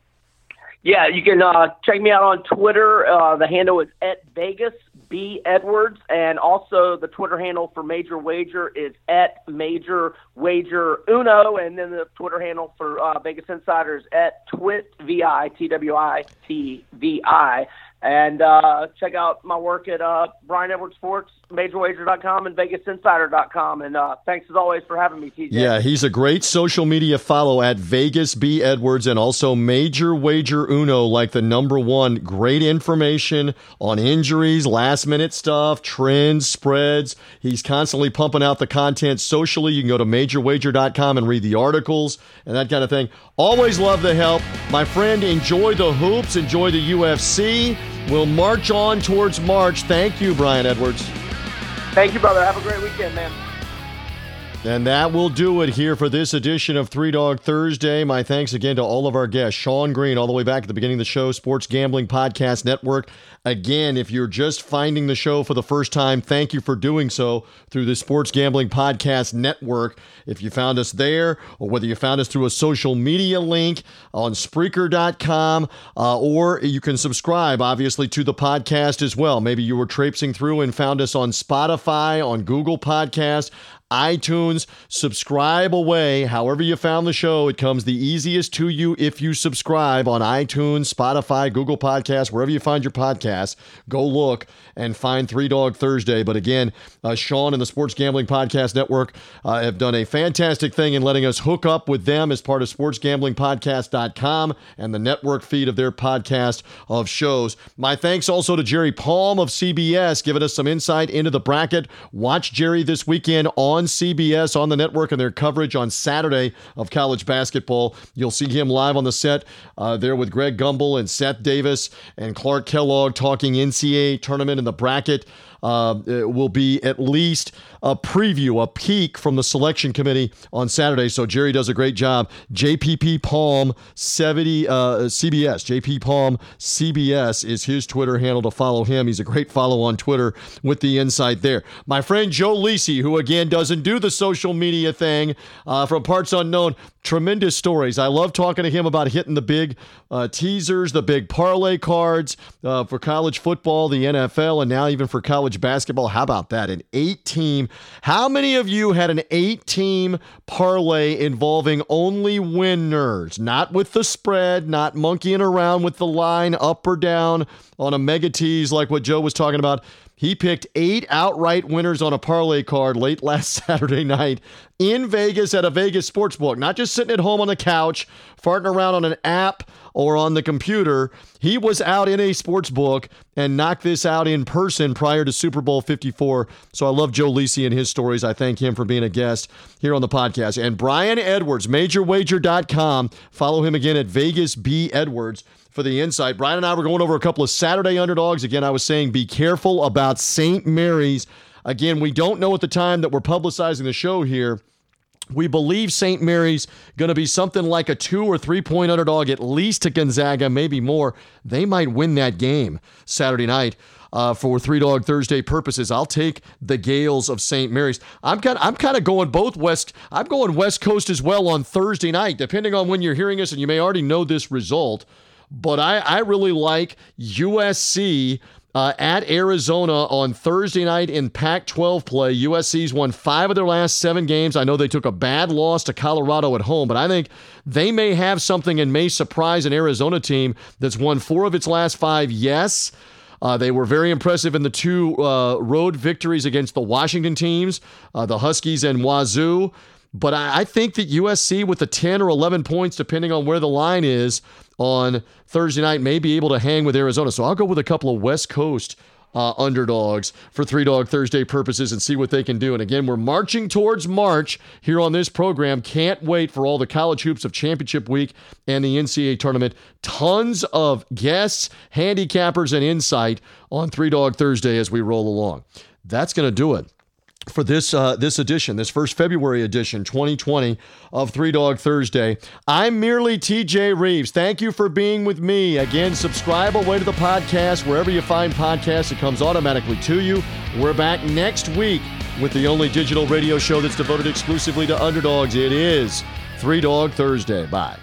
Yeah, you can uh, check me out on Twitter. Uh, the handle is at Vegas B Edwards, and also the Twitter handle for Major Wager is at Major Wager Uno, and then the Twitter handle for uh, Vegas Insiders at Twit V I T W I T V I. And uh, check out my work at uh, Brian Edwards Sports, MajorWager.com, and VegasInsider.com. And uh, thanks as always for having me, TJ. Yeah, he's a great social media follow at Vegas B Edwards and also Major Wager Uno, like the number one. Great information on injuries, last minute stuff, trends, spreads. He's constantly pumping out the content socially. You can go to MajorWager.com and read the articles and that kind of thing. Always love the help. My friend, enjoy the hoops, enjoy the UFC. We'll march on towards March. Thank you, Brian Edwards. Thank you, brother. Have a great weekend, man. And that will do it here for this edition of Three Dog Thursday. My thanks again to all of our guests. Sean Green, all the way back at the beginning of the show, Sports Gambling Podcast Network. Again, if you're just finding the show for the first time, thank you for doing so through the Sports Gambling Podcast Network. If you found us there, or whether you found us through a social media link on Spreaker.com, uh, or you can subscribe, obviously, to the podcast as well. Maybe you were traipsing through and found us on Spotify, on Google Podcast iTunes. Subscribe away. However, you found the show, it comes the easiest to you if you subscribe on iTunes, Spotify, Google Podcasts, wherever you find your podcasts. Go look and find Three Dog Thursday. But again, uh, Sean and the Sports Gambling Podcast Network uh, have done a fantastic thing in letting us hook up with them as part of sportsgamblingpodcast.com and the network feed of their podcast of shows. My thanks also to Jerry Palm of CBS, giving us some insight into the bracket. Watch Jerry this weekend on CBS on the network and their coverage on Saturday of college basketball. You'll see him live on the set uh, there with Greg Gumbel and Seth Davis and Clark Kellogg talking NCAA tournament in the bracket. Uh, will be at least a preview, a peek from the selection committee on Saturday. So Jerry does a great job. JPP Palm 70 uh, CBS. JP Palm CBS is his Twitter handle to follow him. He's a great follow on Twitter with the insight there. My friend Joe Lisi, who again doesn't do the social media thing uh, from parts unknown, tremendous stories. I love talking to him about hitting the big uh, teasers, the big parlay cards uh, for college football, the NFL, and now even for college basketball. How about that? An eight team. How many of you had an eight team parlay involving only winners, not with the spread, not monkeying around with the line up or down on a mega tease like what Joe was talking about? He picked eight outright winners on a parlay card late [LAUGHS] last Saturday night in Vegas at a Vegas sports book, not just sitting at home on the couch, farting around on an app or on the computer. He was out in a sports book and knocked this out in person prior to Super Bowl 54. So I love Joe Lisi and his stories. I thank him for being a guest here on the podcast. And Brian Edwards, majorwager.com. Follow him again at Vegas B Edwards for the insight. Brian and I were going over a couple of Saturday underdogs. Again, I was saying be careful about St. Mary's. Again, we don't know at the time that we're publicizing the show here. We believe St. Mary's going to be something like a two or three point underdog, at least to Gonzaga, maybe more. They might win that game Saturday night. Uh, for three dog Thursday purposes. I'll take the Gaels of St. Mary's. I'm kind I'm kind of going both west. I'm going West Coast as well on Thursday night, depending on when you're hearing us, and you may already know this result. But I, I really like USC uh, at Arizona on Thursday night in Pac 12 play. USC's won five of their last seven games. I know they took a bad loss to Colorado at home, but I think they may have something and may surprise an Arizona team that's won four of its last five. Yes. Uh, they were very impressive in the two uh, road victories against the Washington teams, uh, the Huskies and Wazoo. But I, I think that USC, with the 10 or 11 points, depending on where the line is on Thursday night, may be able to hang with Arizona. So I'll go with a couple of West Coast uh, underdogs for Three Dog Thursday purposes and see what they can do. And again, we're marching towards March here on this program. Can't wait for all the college hoops of championship week and the NCAA tournament. Tons of guests, handicappers, and insight on Three Dog Thursday as we roll along. That's going to do it for this uh, this edition, this first February edition, 2020 of Three Dog Thursday. I'm merely TJ Reeves. Thank you for being with me. Again, subscribe away to the podcast wherever you find podcasts. It comes automatically to you. We're back next week with the only digital radio show that's devoted exclusively to underdogs. It is Three Dog Thursday. Bye.